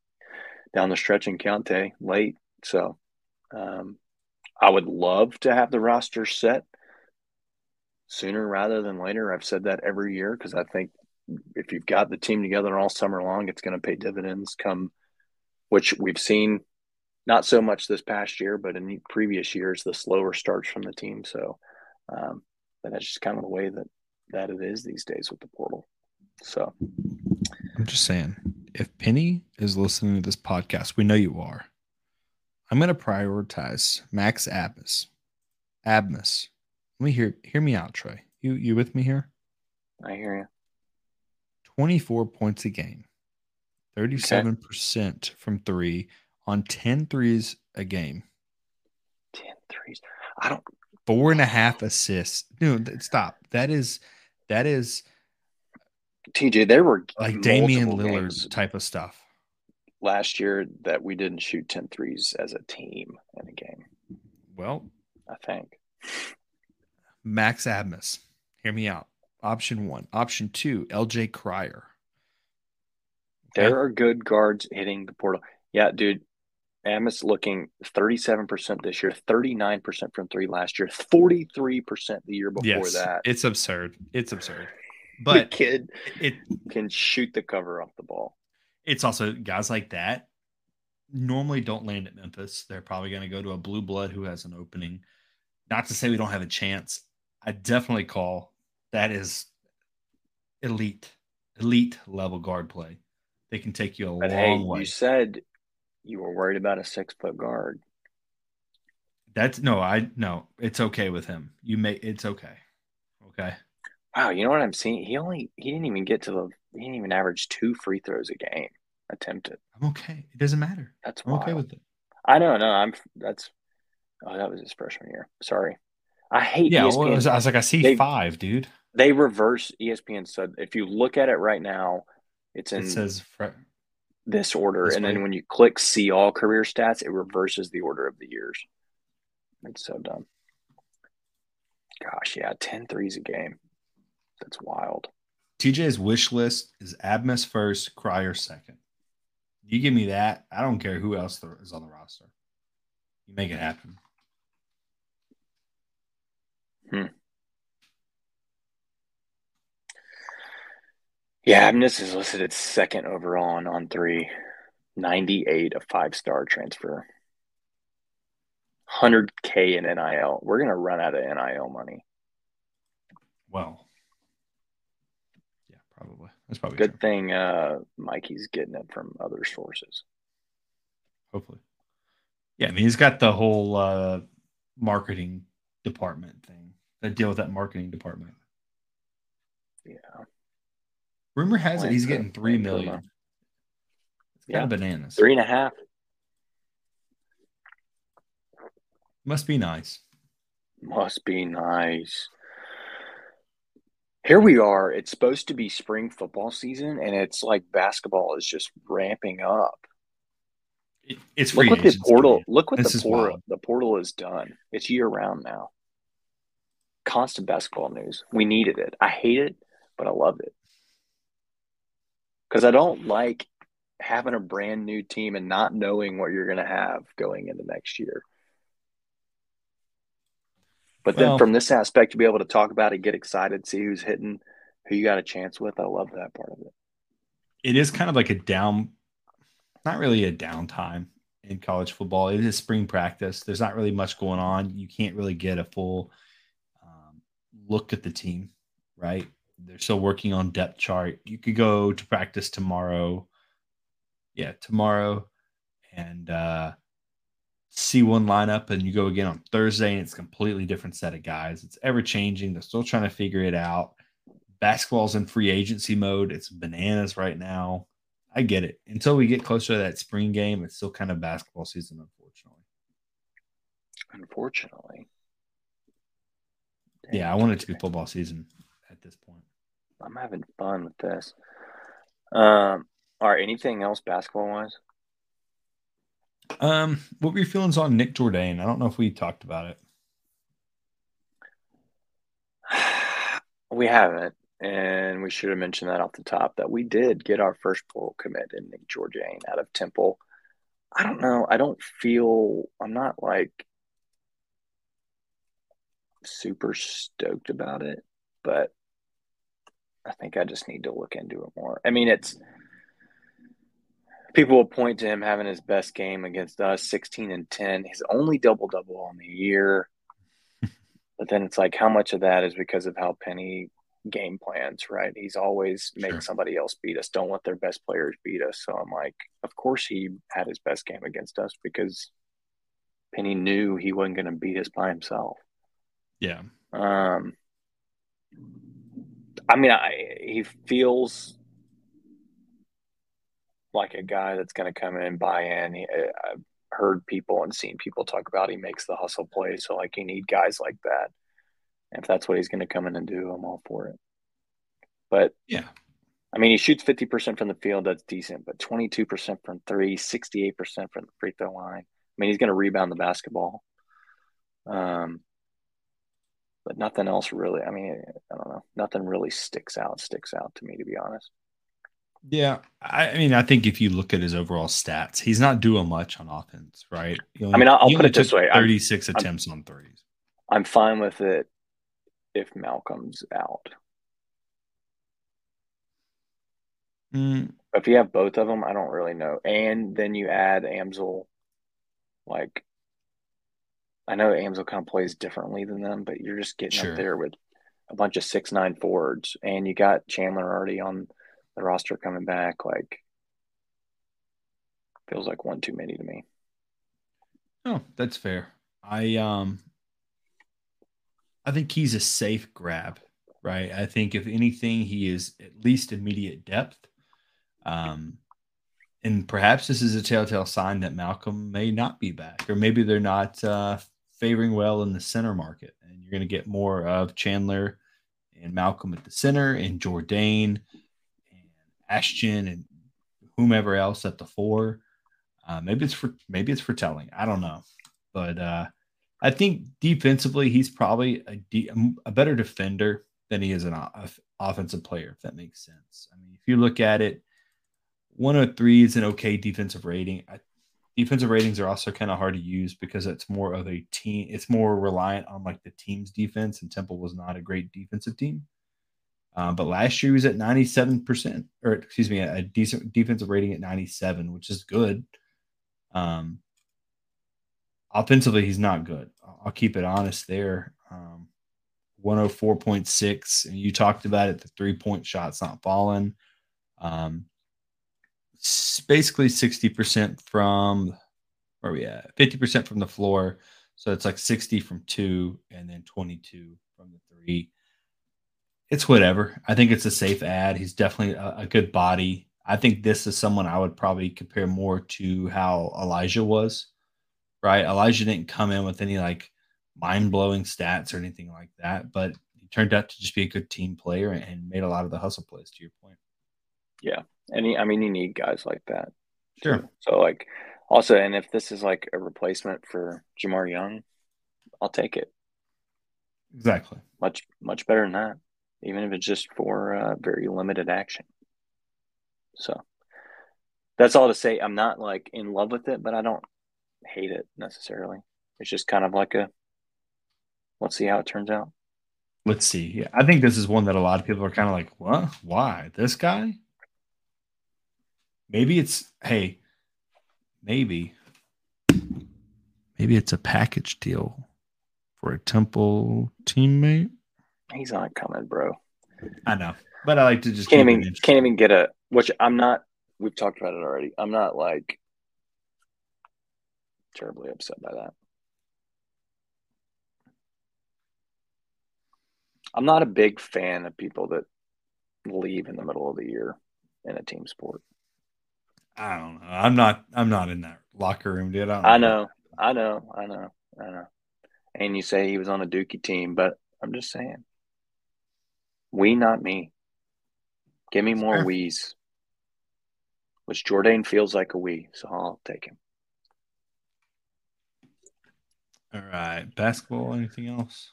down the stretch in Keonte late. So um, I would love to have the roster set sooner rather than later. I've said that every year because I think if you've got the team together all summer long, it's going to pay dividends come, which we've seen not so much this past year, but in previous years, the slower starts from the team. So, um, but that's just kind of the way that that it is these days with the portal. So, I'm just saying, if Penny is listening to this podcast, we know you are. I'm going to prioritize Max Abmas. Abmas. Let me hear hear me out, Trey. You you with me here? I hear you. 24 points a game, 37% okay. from three on 10 threes a game. 10 threes. I don't. Four and a half assists. Dude, stop. That is, that is. TJ, there were like Damian Lillard type of stuff last year that we didn't shoot 10 threes as a team in a game. Well, I think. Max Abmas, hear me out. Option one. Option two, LJ Cryer. There are good guards hitting the portal. Yeah, dude. Abmas looking 37% this year, 39% from three last year, 43% the year before yes, that. It's absurd. It's absurd. But the kid it can shoot the cover off the ball. It's also guys like that normally don't land at Memphis. They're probably going to go to a blue blood who has an opening. Not to say we don't have a chance. I definitely call that is elite, elite level guard play. They can take you a but long hey, way. You said you were worried about a six foot guard. That's no, I no, it's okay with him. You may it's okay. Okay. Wow, you know what I'm seeing? He only he didn't even get to the he didn't even average two free throws a game attempted. I'm okay. It doesn't matter. That's I'm wild. okay with it. I know, no, I'm that's oh that was his freshman year. Sorry. I hate yeah, well, I, was, like, I see they, five, dude. They reverse ESPN said if you look at it right now, it's in it says fre- this order, this and way. then when you click see all career stats, it reverses the order of the years. It's so dumb. Gosh, yeah, 10 threes a game. That's wild. TJ's wish list is Abmas first, Cryer second. You give me that, I don't care who else is on the roster. You make it happen. Hmm. Yeah, Abmas is listed at second overall on, on three. 98, a five star transfer. 100K in NIL. We're going to run out of NIL money. Well, yeah, probably. That's probably good true. thing uh, Mikey's getting it from other sources. Hopefully. Yeah, I mean, he's got the whole uh, marketing department thing that deal with that marketing department. Yeah. Rumor has it he's getting three million. It's yeah, bananas. Three and a half. Must be nice. Must be nice. Here we are. It's supposed to be spring football season, and it's like basketball is just ramping up. It, it's look what the portal. Look what this the portal. The portal is done. It's year round now. Constant basketball news. We needed it. I hate it, but I love it because I don't like having a brand new team and not knowing what you're going to have going into next year. But then Well- from this aspect, to be able to talk about it, get excited, see who's hitting, who you got a chance with, I love that part of it. it is kind of like a down, not really a downtime in college football. It is spring practice. There's not really much going on. You can't really get a full um, look at the team, right? They're still working on depth chart. You could go to practice tomorrow. Yeah, tomorrow, and uh, see one lineup, and you go again on Thursday, and it's a completely different set of guys. It's ever changing. They're still trying to figure it out basketball's in free agency mode. It's bananas right now. I get it. Until we get closer to that spring game, it's still kind of basketball season, unfortunately. Unfortunately. Yeah, I want it to be football season at this point. I'm having fun with this. Um, all right. Anything else basketball wise? Um, what were your feelings on Nick Jordan? I don't know if we talked about it. We haven't, and we should have mentioned that off the top that we did get our first portal commit in Nick Jordan out of Temple. I don't know. I don't feel. I'm not like super stoked about it, but I think I just need to look into it more. I mean, it's people will point to him having his best game against us, 16 and 10. His only double double on the year. But then it's like, how much of that is because of how Penny game plans, right? He's always make Sure. somebody else beat us. Don't let their best players beat us. So I'm like, of course he had his best game against us because Penny knew he wasn't going to beat us by himself. Yeah. Um, I mean, I, he feels like a guy that's going to come in and buy in. He, I've heard people and seen people talk about he makes the hustle play. So, like, you need guys like that. And if that's what he's going to come in and do, I'm all for it. But Yeah. I mean, he shoots 50% from the field. That's decent, but 22% from three, 68% from the free throw line. I mean, he's going to rebound the basketball. Um, but nothing else really. I mean, I don't know. Nothing really sticks out, sticks out to me, to be honest. Yeah. I, mean, I think if you look at his overall stats, he's not doing much on offense, right? He I mean, I'll- I'll put it this way. I'm- 36 I'm- attempts on threes. I'm fine with it if Malcolm's out. Mm, If you have both of them, I don't really know. And then you add Amzil, like I know Amzil kind of plays differently than them, but you're just getting Sure. up there with a bunch of six nine forwards, and you got Chandler already on the roster coming back. Like feels like one too many to me. Oh, that's fair. I um I think he's a safe grab, right? I think if anything, he is at least immediate depth. Um and perhaps this is a telltale sign that Malcolm may not be back, or maybe they're not uh, favoring well in the center market, and you're going to get more of Chandler and Malcolm at the center, and Jordan and Ashton and whomever else at the four. Uh, maybe it's for maybe it's for telling. I don't know, but uh, I think defensively he's probably a, de- a better defender than he is an offensive player. If that makes sense. I mean, if you look at it, 103 is an okay defensive rating. I, defensive ratings are also kind of hard to use because it's more of a team. It's more reliant on like the team's defense, and Temple was not a great defensive team. Um, but last year he was at 97%, or excuse me, a decent defensive rating at 97, which is good. Um, offensively, he's not good. I'll, I'll keep it honest there. Um, 104.6, and you talked about it. The three point shot's not falling. Um, basically 60% from where we at? 50% from the floor. So it's like 60 from two and then 22 from the three. It's whatever. I think it's a safe ad. He's definitely a, a good body. I think this is someone I would probably compare more to how Elijah was, right? Elijah didn't come in with any like mind blowing stats or anything like that, but he turned out to just be a good team player and made a lot of the hustle plays, to your point. And he, I mean, you need guys like that. Sure. So like also, and if this is like a replacement for Jamar Young, I'll take it. Exactly. Much much better than that. Even if it's just for uh, very limited action. So that's all to say. I'm not like in love with it, but I don't hate it necessarily. It's just kind of like a let's see how it turns out. Let's see. Yeah, I think this is one that a lot of people are kind of like, what? Why? This guy? Maybe it's hey, maybe. Maybe it's a package deal for a Temple teammate. He's not coming, bro. I know, but I like to just can't even can't even get a. Which I'm not. We've talked about it already. I'm not like terribly upset by that. I'm not a big fan of people that leave in the middle of the year in a team sport. I don't know. I'm not. I'm not in that locker room, dude. I, I know. I know. I know. I know. And you say he was on a Dookie team, but I'm just saying, we, not me. Give me more wees. Which Jordan feels like a wee, so I'll take him. All right, basketball. Anything else?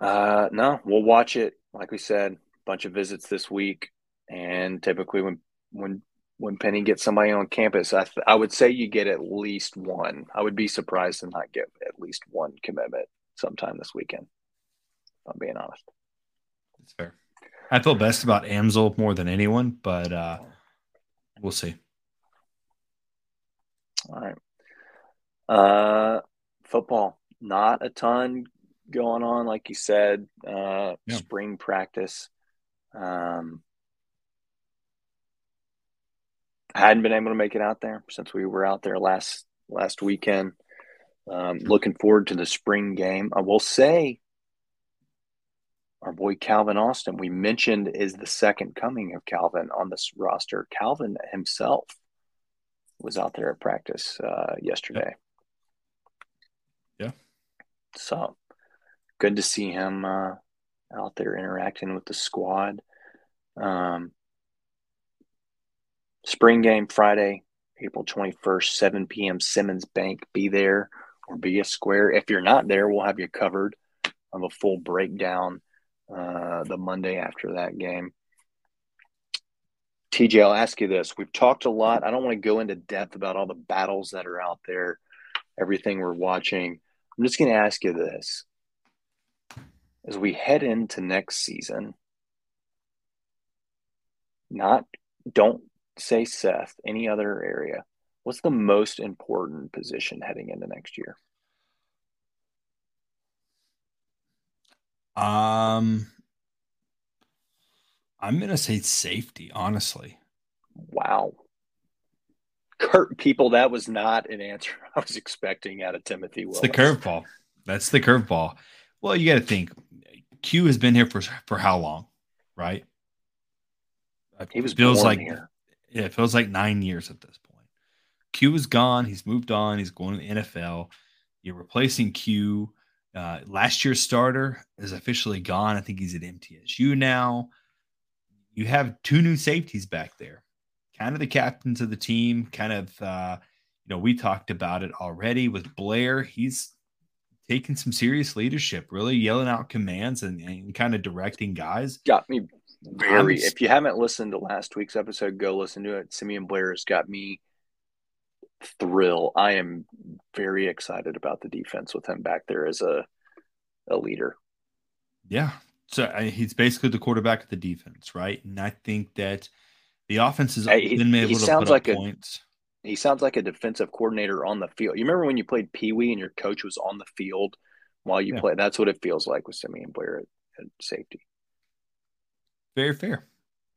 Uh, no, we'll watch it. Like we said, bunch of visits this week, and typically when when when Penny gets somebody on campus, I th- I would say you get at least one. I would be surprised to not get at least one commitment sometime this weekend. I'm being honest. That's fair. I feel best about Amzil more than anyone, but uh, we'll see. All right. Uh, football, not a ton going on, like you said. Uh, yeah. Spring practice. Um, I hadn't been able to make it out there since we were out there last last weekend. Um, looking forward to the spring game. I will say, our boy Calvin Austin, we mentioned is the second coming of Calvin on this roster. Calvin himself was out there at practice uh, yesterday. Yeah. So good to see him uh, out there interacting with the squad. Um, spring game Friday, April 21st, 7 p.m. Simmons Bank. Be there or be a square. If you're not there, we'll have you covered of a full breakdown uh, the Monday after that game. TJ, I'll ask you this. We've talked a lot. I don't want to go into depth about all the battles that are out there, everything we're watching. I'm just going to ask you this. As we head into next season, not don't say Seth, any other area. What's the most important position heading into next year? Um, I'm gonna say safety. Honestly, wow. Kurt, people, that was not an answer I was expecting out of Timothy Willis. It's the curveball. That's the curveball. Well, you got to think. Q has been here for for how long, right? He was feels like here. Yeah, it feels like nine years at this point. Q is gone. He's moved on. He's going to the NFL. You're replacing Q. Uh, last year's starter is officially gone. I think he's at MTSU now. You have two new safeties back there, kind of the captains of the team. Kind of, uh, you know, we talked about it already with Blair. He's taking some serious leadership, really yelling out commands and, and kind of directing guys. Got me very. if you haven't listened to last week's episode, go listen to it. Simeon Blair has got me thrill. I am very excited about the defense with him back there as a a leader. Yeah. So uh, he's basically the quarterback of the defense, right? And I think that the offense has hey, been able to put like up points. A, he sounds like a defensive coordinator on the field. You remember when you played Pee Wee and your coach was on the field while you yeah. play? That's what it feels like with Simeon Blair at, at safety. Very fair.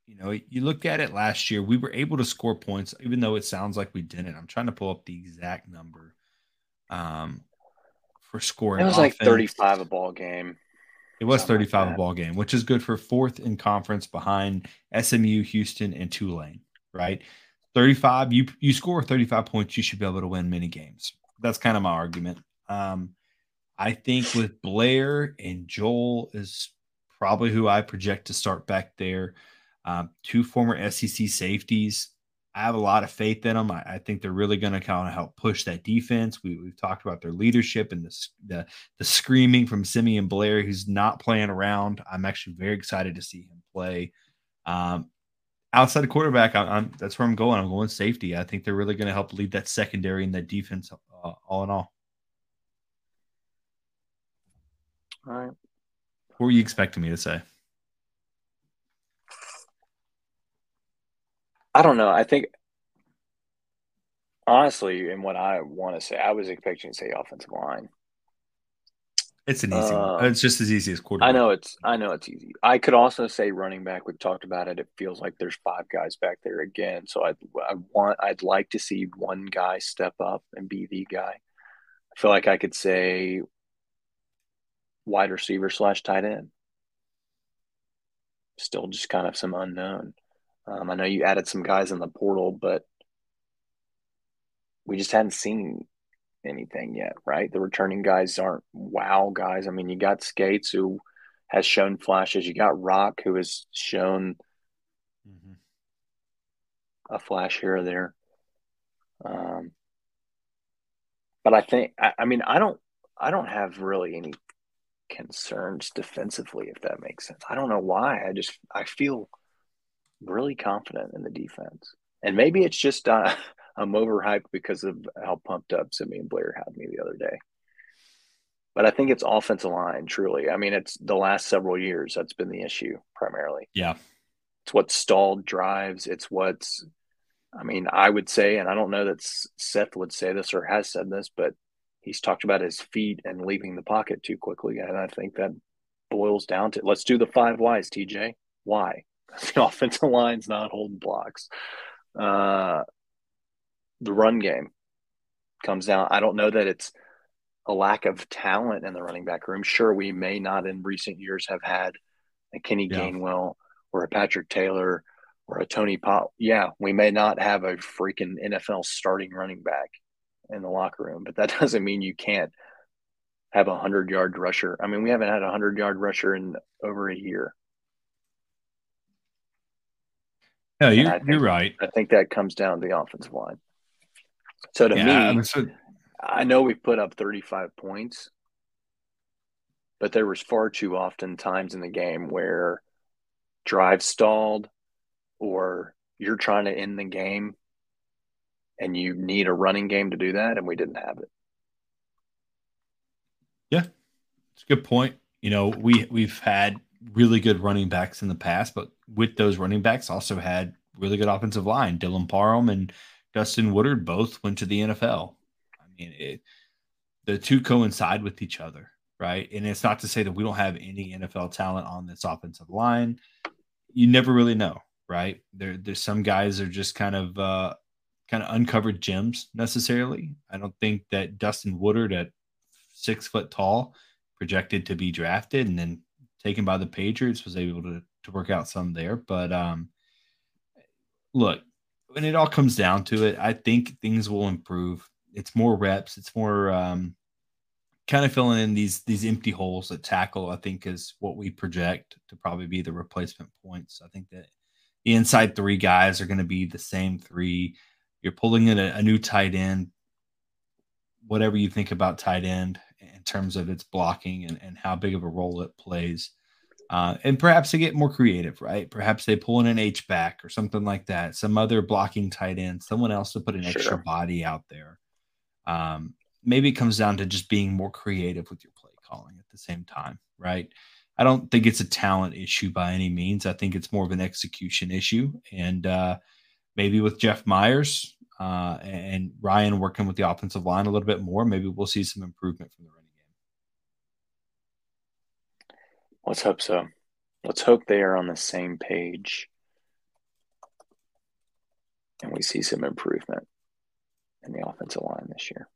You know, you look at it last year, we were able to score points, even though it sounds like we didn't. I'm trying to pull up the exact number um, for scoring. It was offense. like 35 a ball game. It was 35 like a ball game, which is good for fourth in conference behind SMU, Houston, and Tulane, right? 35, you you score 35 points, you should be able to win many games. That's kind of my argument. Um, I think with Blair and Joel is probably who I project to start back there. Um, two former SEC safeties. I have a lot of faith in them. I, I think they're really going to kind of help push that defense. We, have talked about their leadership and the, the, the screaming from Simeon Blair, who's not playing around. I'm actually very excited to see him play. Um, outside of quarterback, I, am that's where I'm going. I'm going safety. I think they're really going to help lead that secondary and that defense, uh, all in all. All right. What were you expecting me to say? I don't know. I think honestly, in what I want to say, I was expecting to say offensive line. It's an easy. Uh, one. It's just as easy as quarterback. I know it's. I know it's easy. I could also say running back. We've talked about it. It feels like there's five guys back there again. So I, I want. I'd like to see one guy step up and be the guy. I feel like I could say wide receiver slash tight end. Still, just kind of some unknown. Um, I know you added some guys in the portal, but we just hadn't seen anything yet, right? The returning guys aren't wow guys. I mean, you got Skates who has shown flashes. You got Rock who has shown mm-hmm. a flash here or there. Um, but I think I, I mean I don't I don't have really any concerns defensively if that makes sense. I don't know why. I just I feel really confident in the defense, and maybe it's just uh, I'm overhyped because of how pumped up Simeon Blair had me the other day. But I think it's offensive line, truly. I mean, it's the last several years that's been the issue primarily. Yeah. It's what stalled drives. It's what's, I mean, I would say, and I don't know that Seth would say this or has said this, but he's talked about his feet and leaving the pocket too quickly. And I think that boils down to let's do the five whys, TJ. Why? the offensive line's not holding blocks. Uh, the run game comes down. I don't know that it's a lack of talent in the running back room. Sure, we may not in recent years have had a Kenny yeah. Gainwell or a Patrick Taylor or a Tony Pollard. Yeah, we may not have a freaking NFL starting running back in the locker room, but that doesn't mean you can't have a hundred yard rusher. I mean, we haven't had a hundred yard rusher in over a year. No, you're, think, you're right. I think that comes down to the offensive line. So to yeah, me, so, I know we put up 35 points, but there was far too often times in the game where drive stalled or you're trying to end the game and you need a running game to do that and we didn't have it. Yeah. It's a good point. You know, we we've had really good running backs in the past, but with those running backs also had really good offensive line. Dylan Parham and Dustin Woodard both went to the NFL. I mean, it, the two coincide with each other, right? And it's not to say that we don't have any NFL talent on this offensive line. You never really know, right? There, there's some guys are just kind of uh, kind of uncovered gems necessarily. I don't think that Dustin Woodard at six foot tall projected to be drafted and then taken by the Patriots was able to to work out some there. But um, look, when it all comes down to it, I think things will improve. It's more reps. It's more um, kind of filling in these these empty holes at tackle. I think is what we project to probably be the replacement points. I think that the inside three guys are going to be the same three. You're pulling in a, a new tight end. Whatever you think about tight end in terms of its blocking and, and how big of a role it plays. Uh, and perhaps they get more creative, right? Perhaps they pull in an H back or something like that, some other blocking tight end, someone else to put an sure. extra body out there. Um, maybe it comes down to just being more creative with your play calling at the same time, right? I don't think it's a talent issue by any means. I think it's more of an execution issue. And uh, maybe with Jeff Myers uh, and Ryan working with the offensive line a little bit more, maybe we'll see some improvement from the running game. Let's hope so. Let's hope they are on the same page and we see some improvement in the offensive line this year.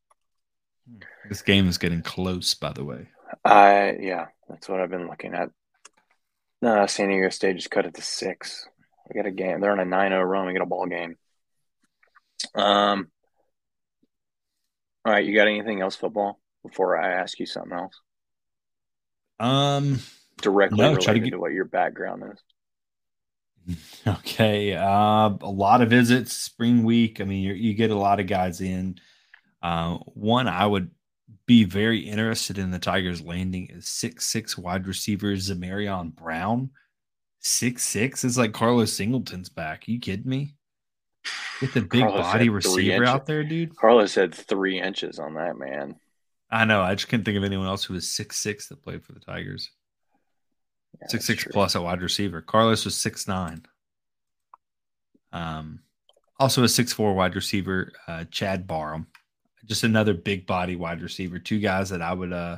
This game is getting close, by the way. I yeah, that's what I've been looking at. No, San Diego State just cut it to six. We got a game. They're on a 9-0 run. We got a ball game. Um. All right, you got anything else football before I ask you something else? Um, directly no, related to, get... to what your background is. Okay, uh, a lot of visits spring week. I mean, you get a lot of guys in. Uh, one I would be very interested in the Tigers landing is six six wide receiver Zamarion Brown. Six six is like Carlos Singleton's back. you kidding me? Get the big Carlos body receiver out there, dude. Carlos had three inches on that man. I know. I just couldn't think of anyone else who was six six that played for the Tigers. Yeah, Six six true. plus at wide receiver. Carlos was six nine. Um, also a six four wide receiver, uh, Chad Barham, just another big body wide receiver. Two guys that I would uh,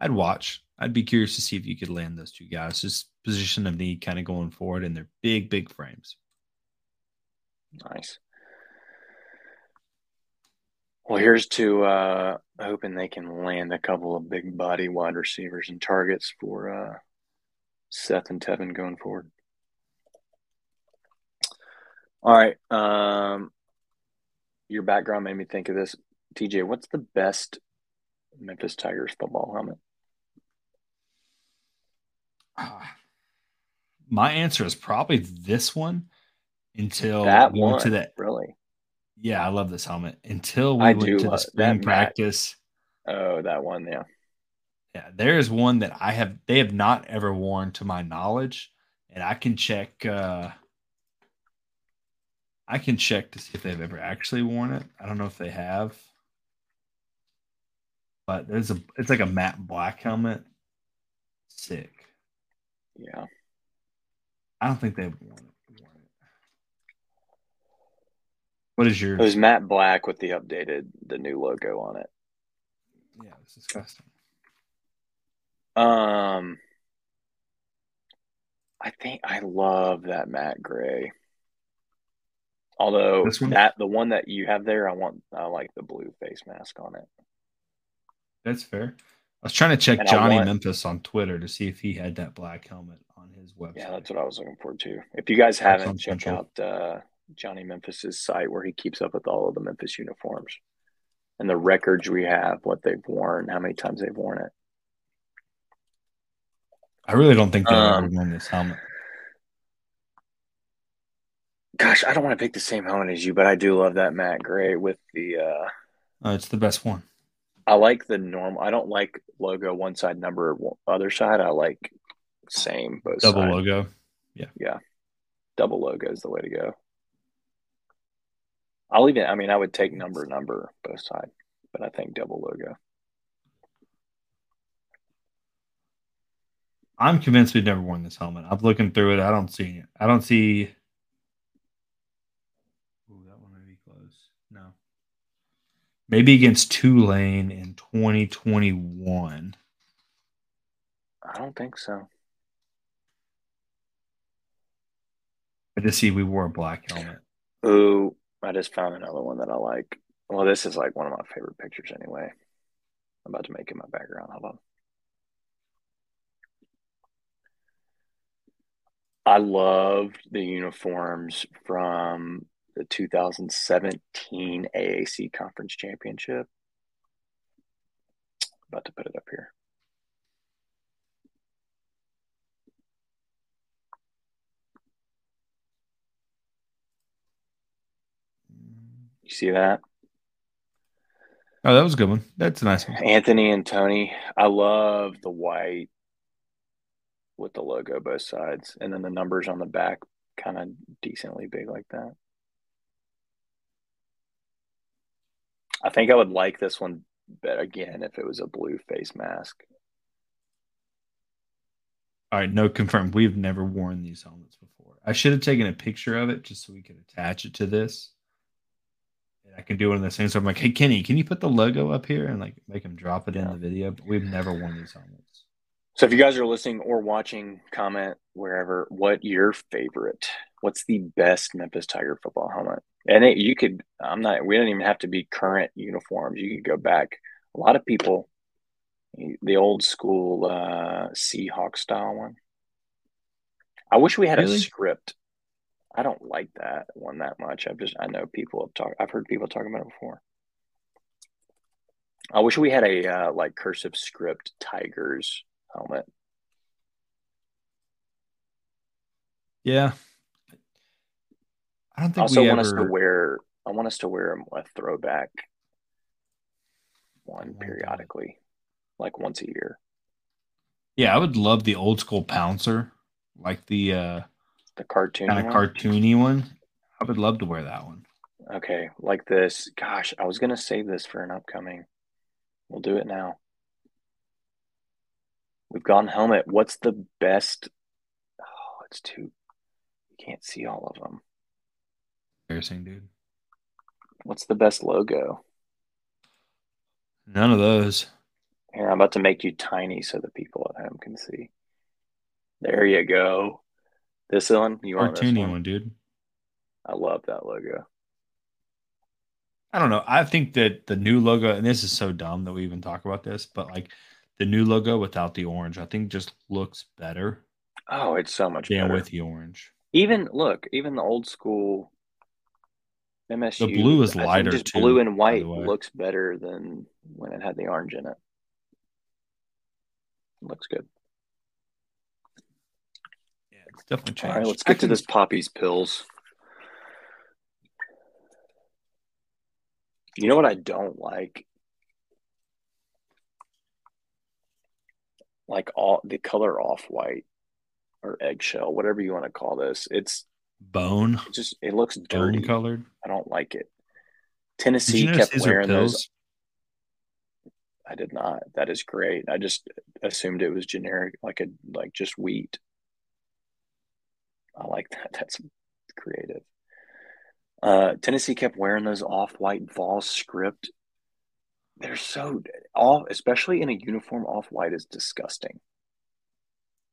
I'd watch. I'd be curious to see if you could land those two guys. Just position of need, kind of going forward, and they're big, big frames. Nice. Well, here's to uh, hoping they can land a couple of big body wide receivers and targets for uh, Seth and Tevin going forward. All right. Um, your background made me think of this. TJ, what's the best Memphis Tigers football helmet? My answer is probably this one. Until that one, to that, really? Yeah, I love this helmet. Until we I went do to the spring practice. Oh, that one, yeah. Yeah, there is one that I have they have not ever worn to my knowledge, and I can check uh I can check to see if they've ever actually worn it. I don't know if they have. But there's a it's like a matte black helmet. Sick. Yeah. I don't think they've. Worn it. What is your It was matte black with the updated, the new logo on it. Yeah, it's disgusting. Um, I think I love that matte gray. Although This one? that the one that you have there, I want I like the blue face mask on it. That's fair. I was trying to check And Johnny want- Memphis on Twitter to see if he had that black helmet on his website. Yeah, that's what I was looking for too. If you guys haven't, on check Central. out uh, Johnny Memphis's site where he keeps up with all of the Memphis uniforms and the records we have, what they've worn, how many times they've worn it. I really don't think they've Um, ever this helmet. Gosh, I don't want to pick the same helmet as you, but I do love that matte gray with the. Uh, Uh, it's the best one. I like the normal. I don't like logo one side, number other side. I like same both Double sides. logo. Yeah, yeah, double logo is the way to go. I'll even. I mean, I would take number number both side, but I think double logo. I'm convinced we've never worn this helmet. I'm looking through it. I don't see it. I don't see. Ooh, that one may be close. No. Maybe against Tulane in 2021. I don't think so. I just see we wore a black helmet. Ooh, I just found another one that I like. Well, this is like one of my favorite pictures anyway. I'm about to make it my background. Hold on. I loved the uniforms from the 2017 AAC Conference Championship. About to put it up here. You see that? Oh, that was a good one. That's a nice one. Anthony and Tony. I love the white with the logo both sides, and then the numbers on the back, kind of decently big like that. I think I would like this one, but again, if it was a blue face mask. All right, no confirmed. We've never worn these helmets before. I should have taken a picture of it just so we could attach it to this. And I can do one of those things. So I'm like, hey Kenny, can you put the logo up here and like make him drop it in the video? But we've never worn these helmets. So if you guys are listening or watching, comment wherever what your favorite, what's the best Memphis Tiger football helmet? And it, you could, I'm not, we don't even have to be current uniforms. You could go back. A lot of people, the old school uh, Seahawk style one. I wish we had Really? a script. I don't like that one that much. I've just, I know people have talked, I've heard people talking about it before. I wish we had a uh, like cursive script Tigers helmet. Yeah. I don't I think also we want ever. us to wear. I want us to wear a throwback one that. periodically, like once a year. yeah, I would love the old school pouncer like the uh, The cartoon. kind of cartoony one. I would love to wear that one. Okay, like this. Gosh, I was gonna save this for an upcoming. We'll do it now. We've gone helmet. What's the best? Oh, it's too. You can't see all of them. Embarrassing, dude. What's the best logo? None of those. Here, I'm about to make you tiny so the people at home can see. There you go. This one, you want this one? one, dude. I love that logo. I don't know. I think that the new logo, and this is so dumb that we even talk about this, but like the new logo without the orange, I think just looks better Oh, it's so much than better. with the orange. Even look, even the old school MSU. The blue is lighter, just too, blue and white looks better than when it had the orange in it. Looks good. Yeah, it's definitely changed. All right, let's I get to can- this Poppy's pills. You know what I don't like? Like all the color off white or eggshell, whatever you want to call this. It's bone, it just it looks bone dirty. colored. I don't like it. Tennessee kept wearing those. I did not. That is great. I just assumed it was generic, like a like just wheat. I like that. That's creative. Uh, Tennessee kept wearing those off-white Vols script. They're so off, especially in a uniform. Off-white is disgusting.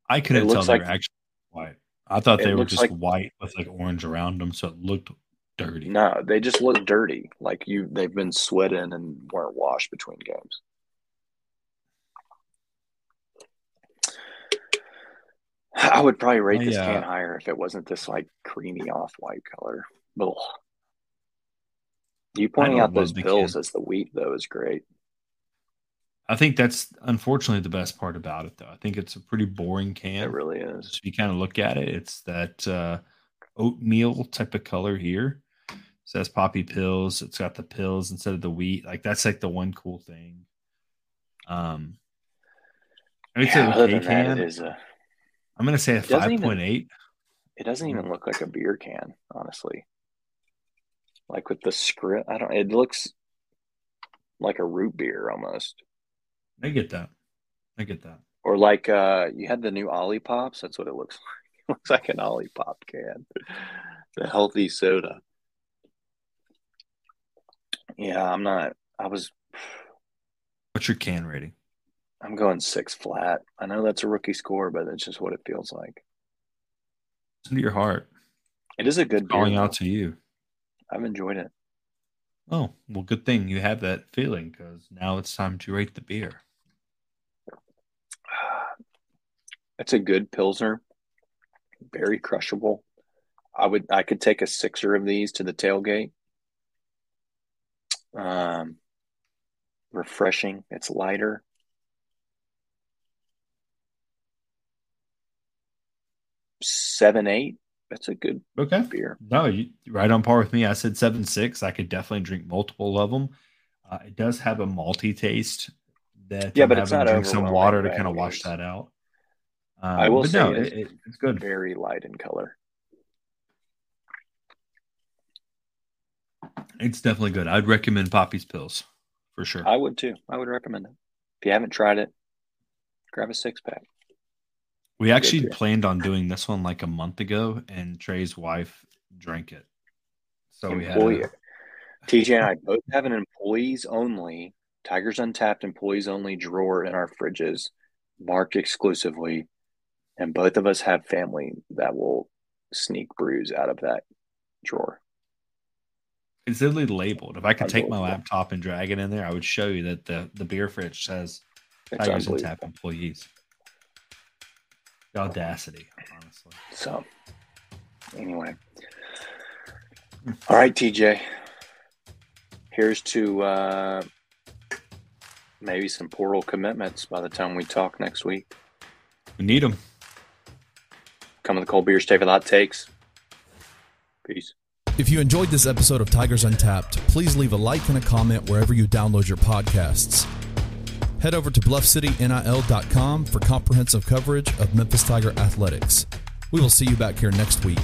I couldn't tell they like- were actually white. I thought they were just like- white with like orange around them, so it looked dirty. No, they just look dirty. Like you, they've been sweating and weren't washed between games. I would probably rate I, this uh, can higher if it wasn't this like creamy off-white color. Ugh. You pointing out those pills can. as the wheat though is great. I think that's unfortunately the best part about it, though. I think it's a pretty boring can. It really is. If you kind of look at it, it's that uh, oatmeal type of color here. It says poppy pills. It's got the pills instead of the wheat. Like that's like the one cool thing. Um, I would Yeah, okay than that, it is a. I'm gonna say a five point eight. It doesn't even look like a beer can, honestly. Like with the script, I don't. It looks like a root beer almost, I get that. I get that. or like uh, you had the new Olipops. That's what it looks like. It looks like an Olipop can, the healthy soda. Yeah, I'm not. I was. What's your can rating? I'm going six flat. I know that's a rookie score, but it's just what it feels like. Listen to your heart. It is a good beer. Calling though. out to you. I've enjoyed it. Oh, well, good thing you have that feeling because now it's time to rate the beer. It's a good pilsner, very crushable. I would I could take a sixer of these to the tailgate. Um, refreshing. It's lighter. Seven eight. That's a good Okay. beer. No, you right on par with me. I said seven six. I could definitely drink multiple of them. Uh, it does have a malty taste that Yeah, I'm but it's not to drink some water to kind of wash that out. Um, I will say no, it it, is it, it's good. Very light in color. It's definitely good. I'd recommend Poppy's Pills for sure. I would too. I would recommend it. If you haven't tried it, grab a six pack. We actually planned on doing this one like a month ago, and Trey's wife drank it. So we had Employee- a, TJ and I both have an employees only, Tigers Untapped employees only drawer in our fridges, marked exclusively. And both of us have family that will sneak brews out of that drawer. it's literally labeled. If I could take my laptop and drag it in there, I would show you that the the beer fridge says It's Tigers Untapped employees. The audacity, honestly. So, anyway. All right, TJ. Here's to uh, maybe some portal commitments by the time we talk next week. We need them. Come to the cold beers, take a lot takes. Peace. If you enjoyed this episode of Tigers Untapped, please leave a like and a comment wherever you download your podcasts. Head over to bluffcitynil.com for comprehensive coverage of Memphis Tiger athletics. We will see you back here next week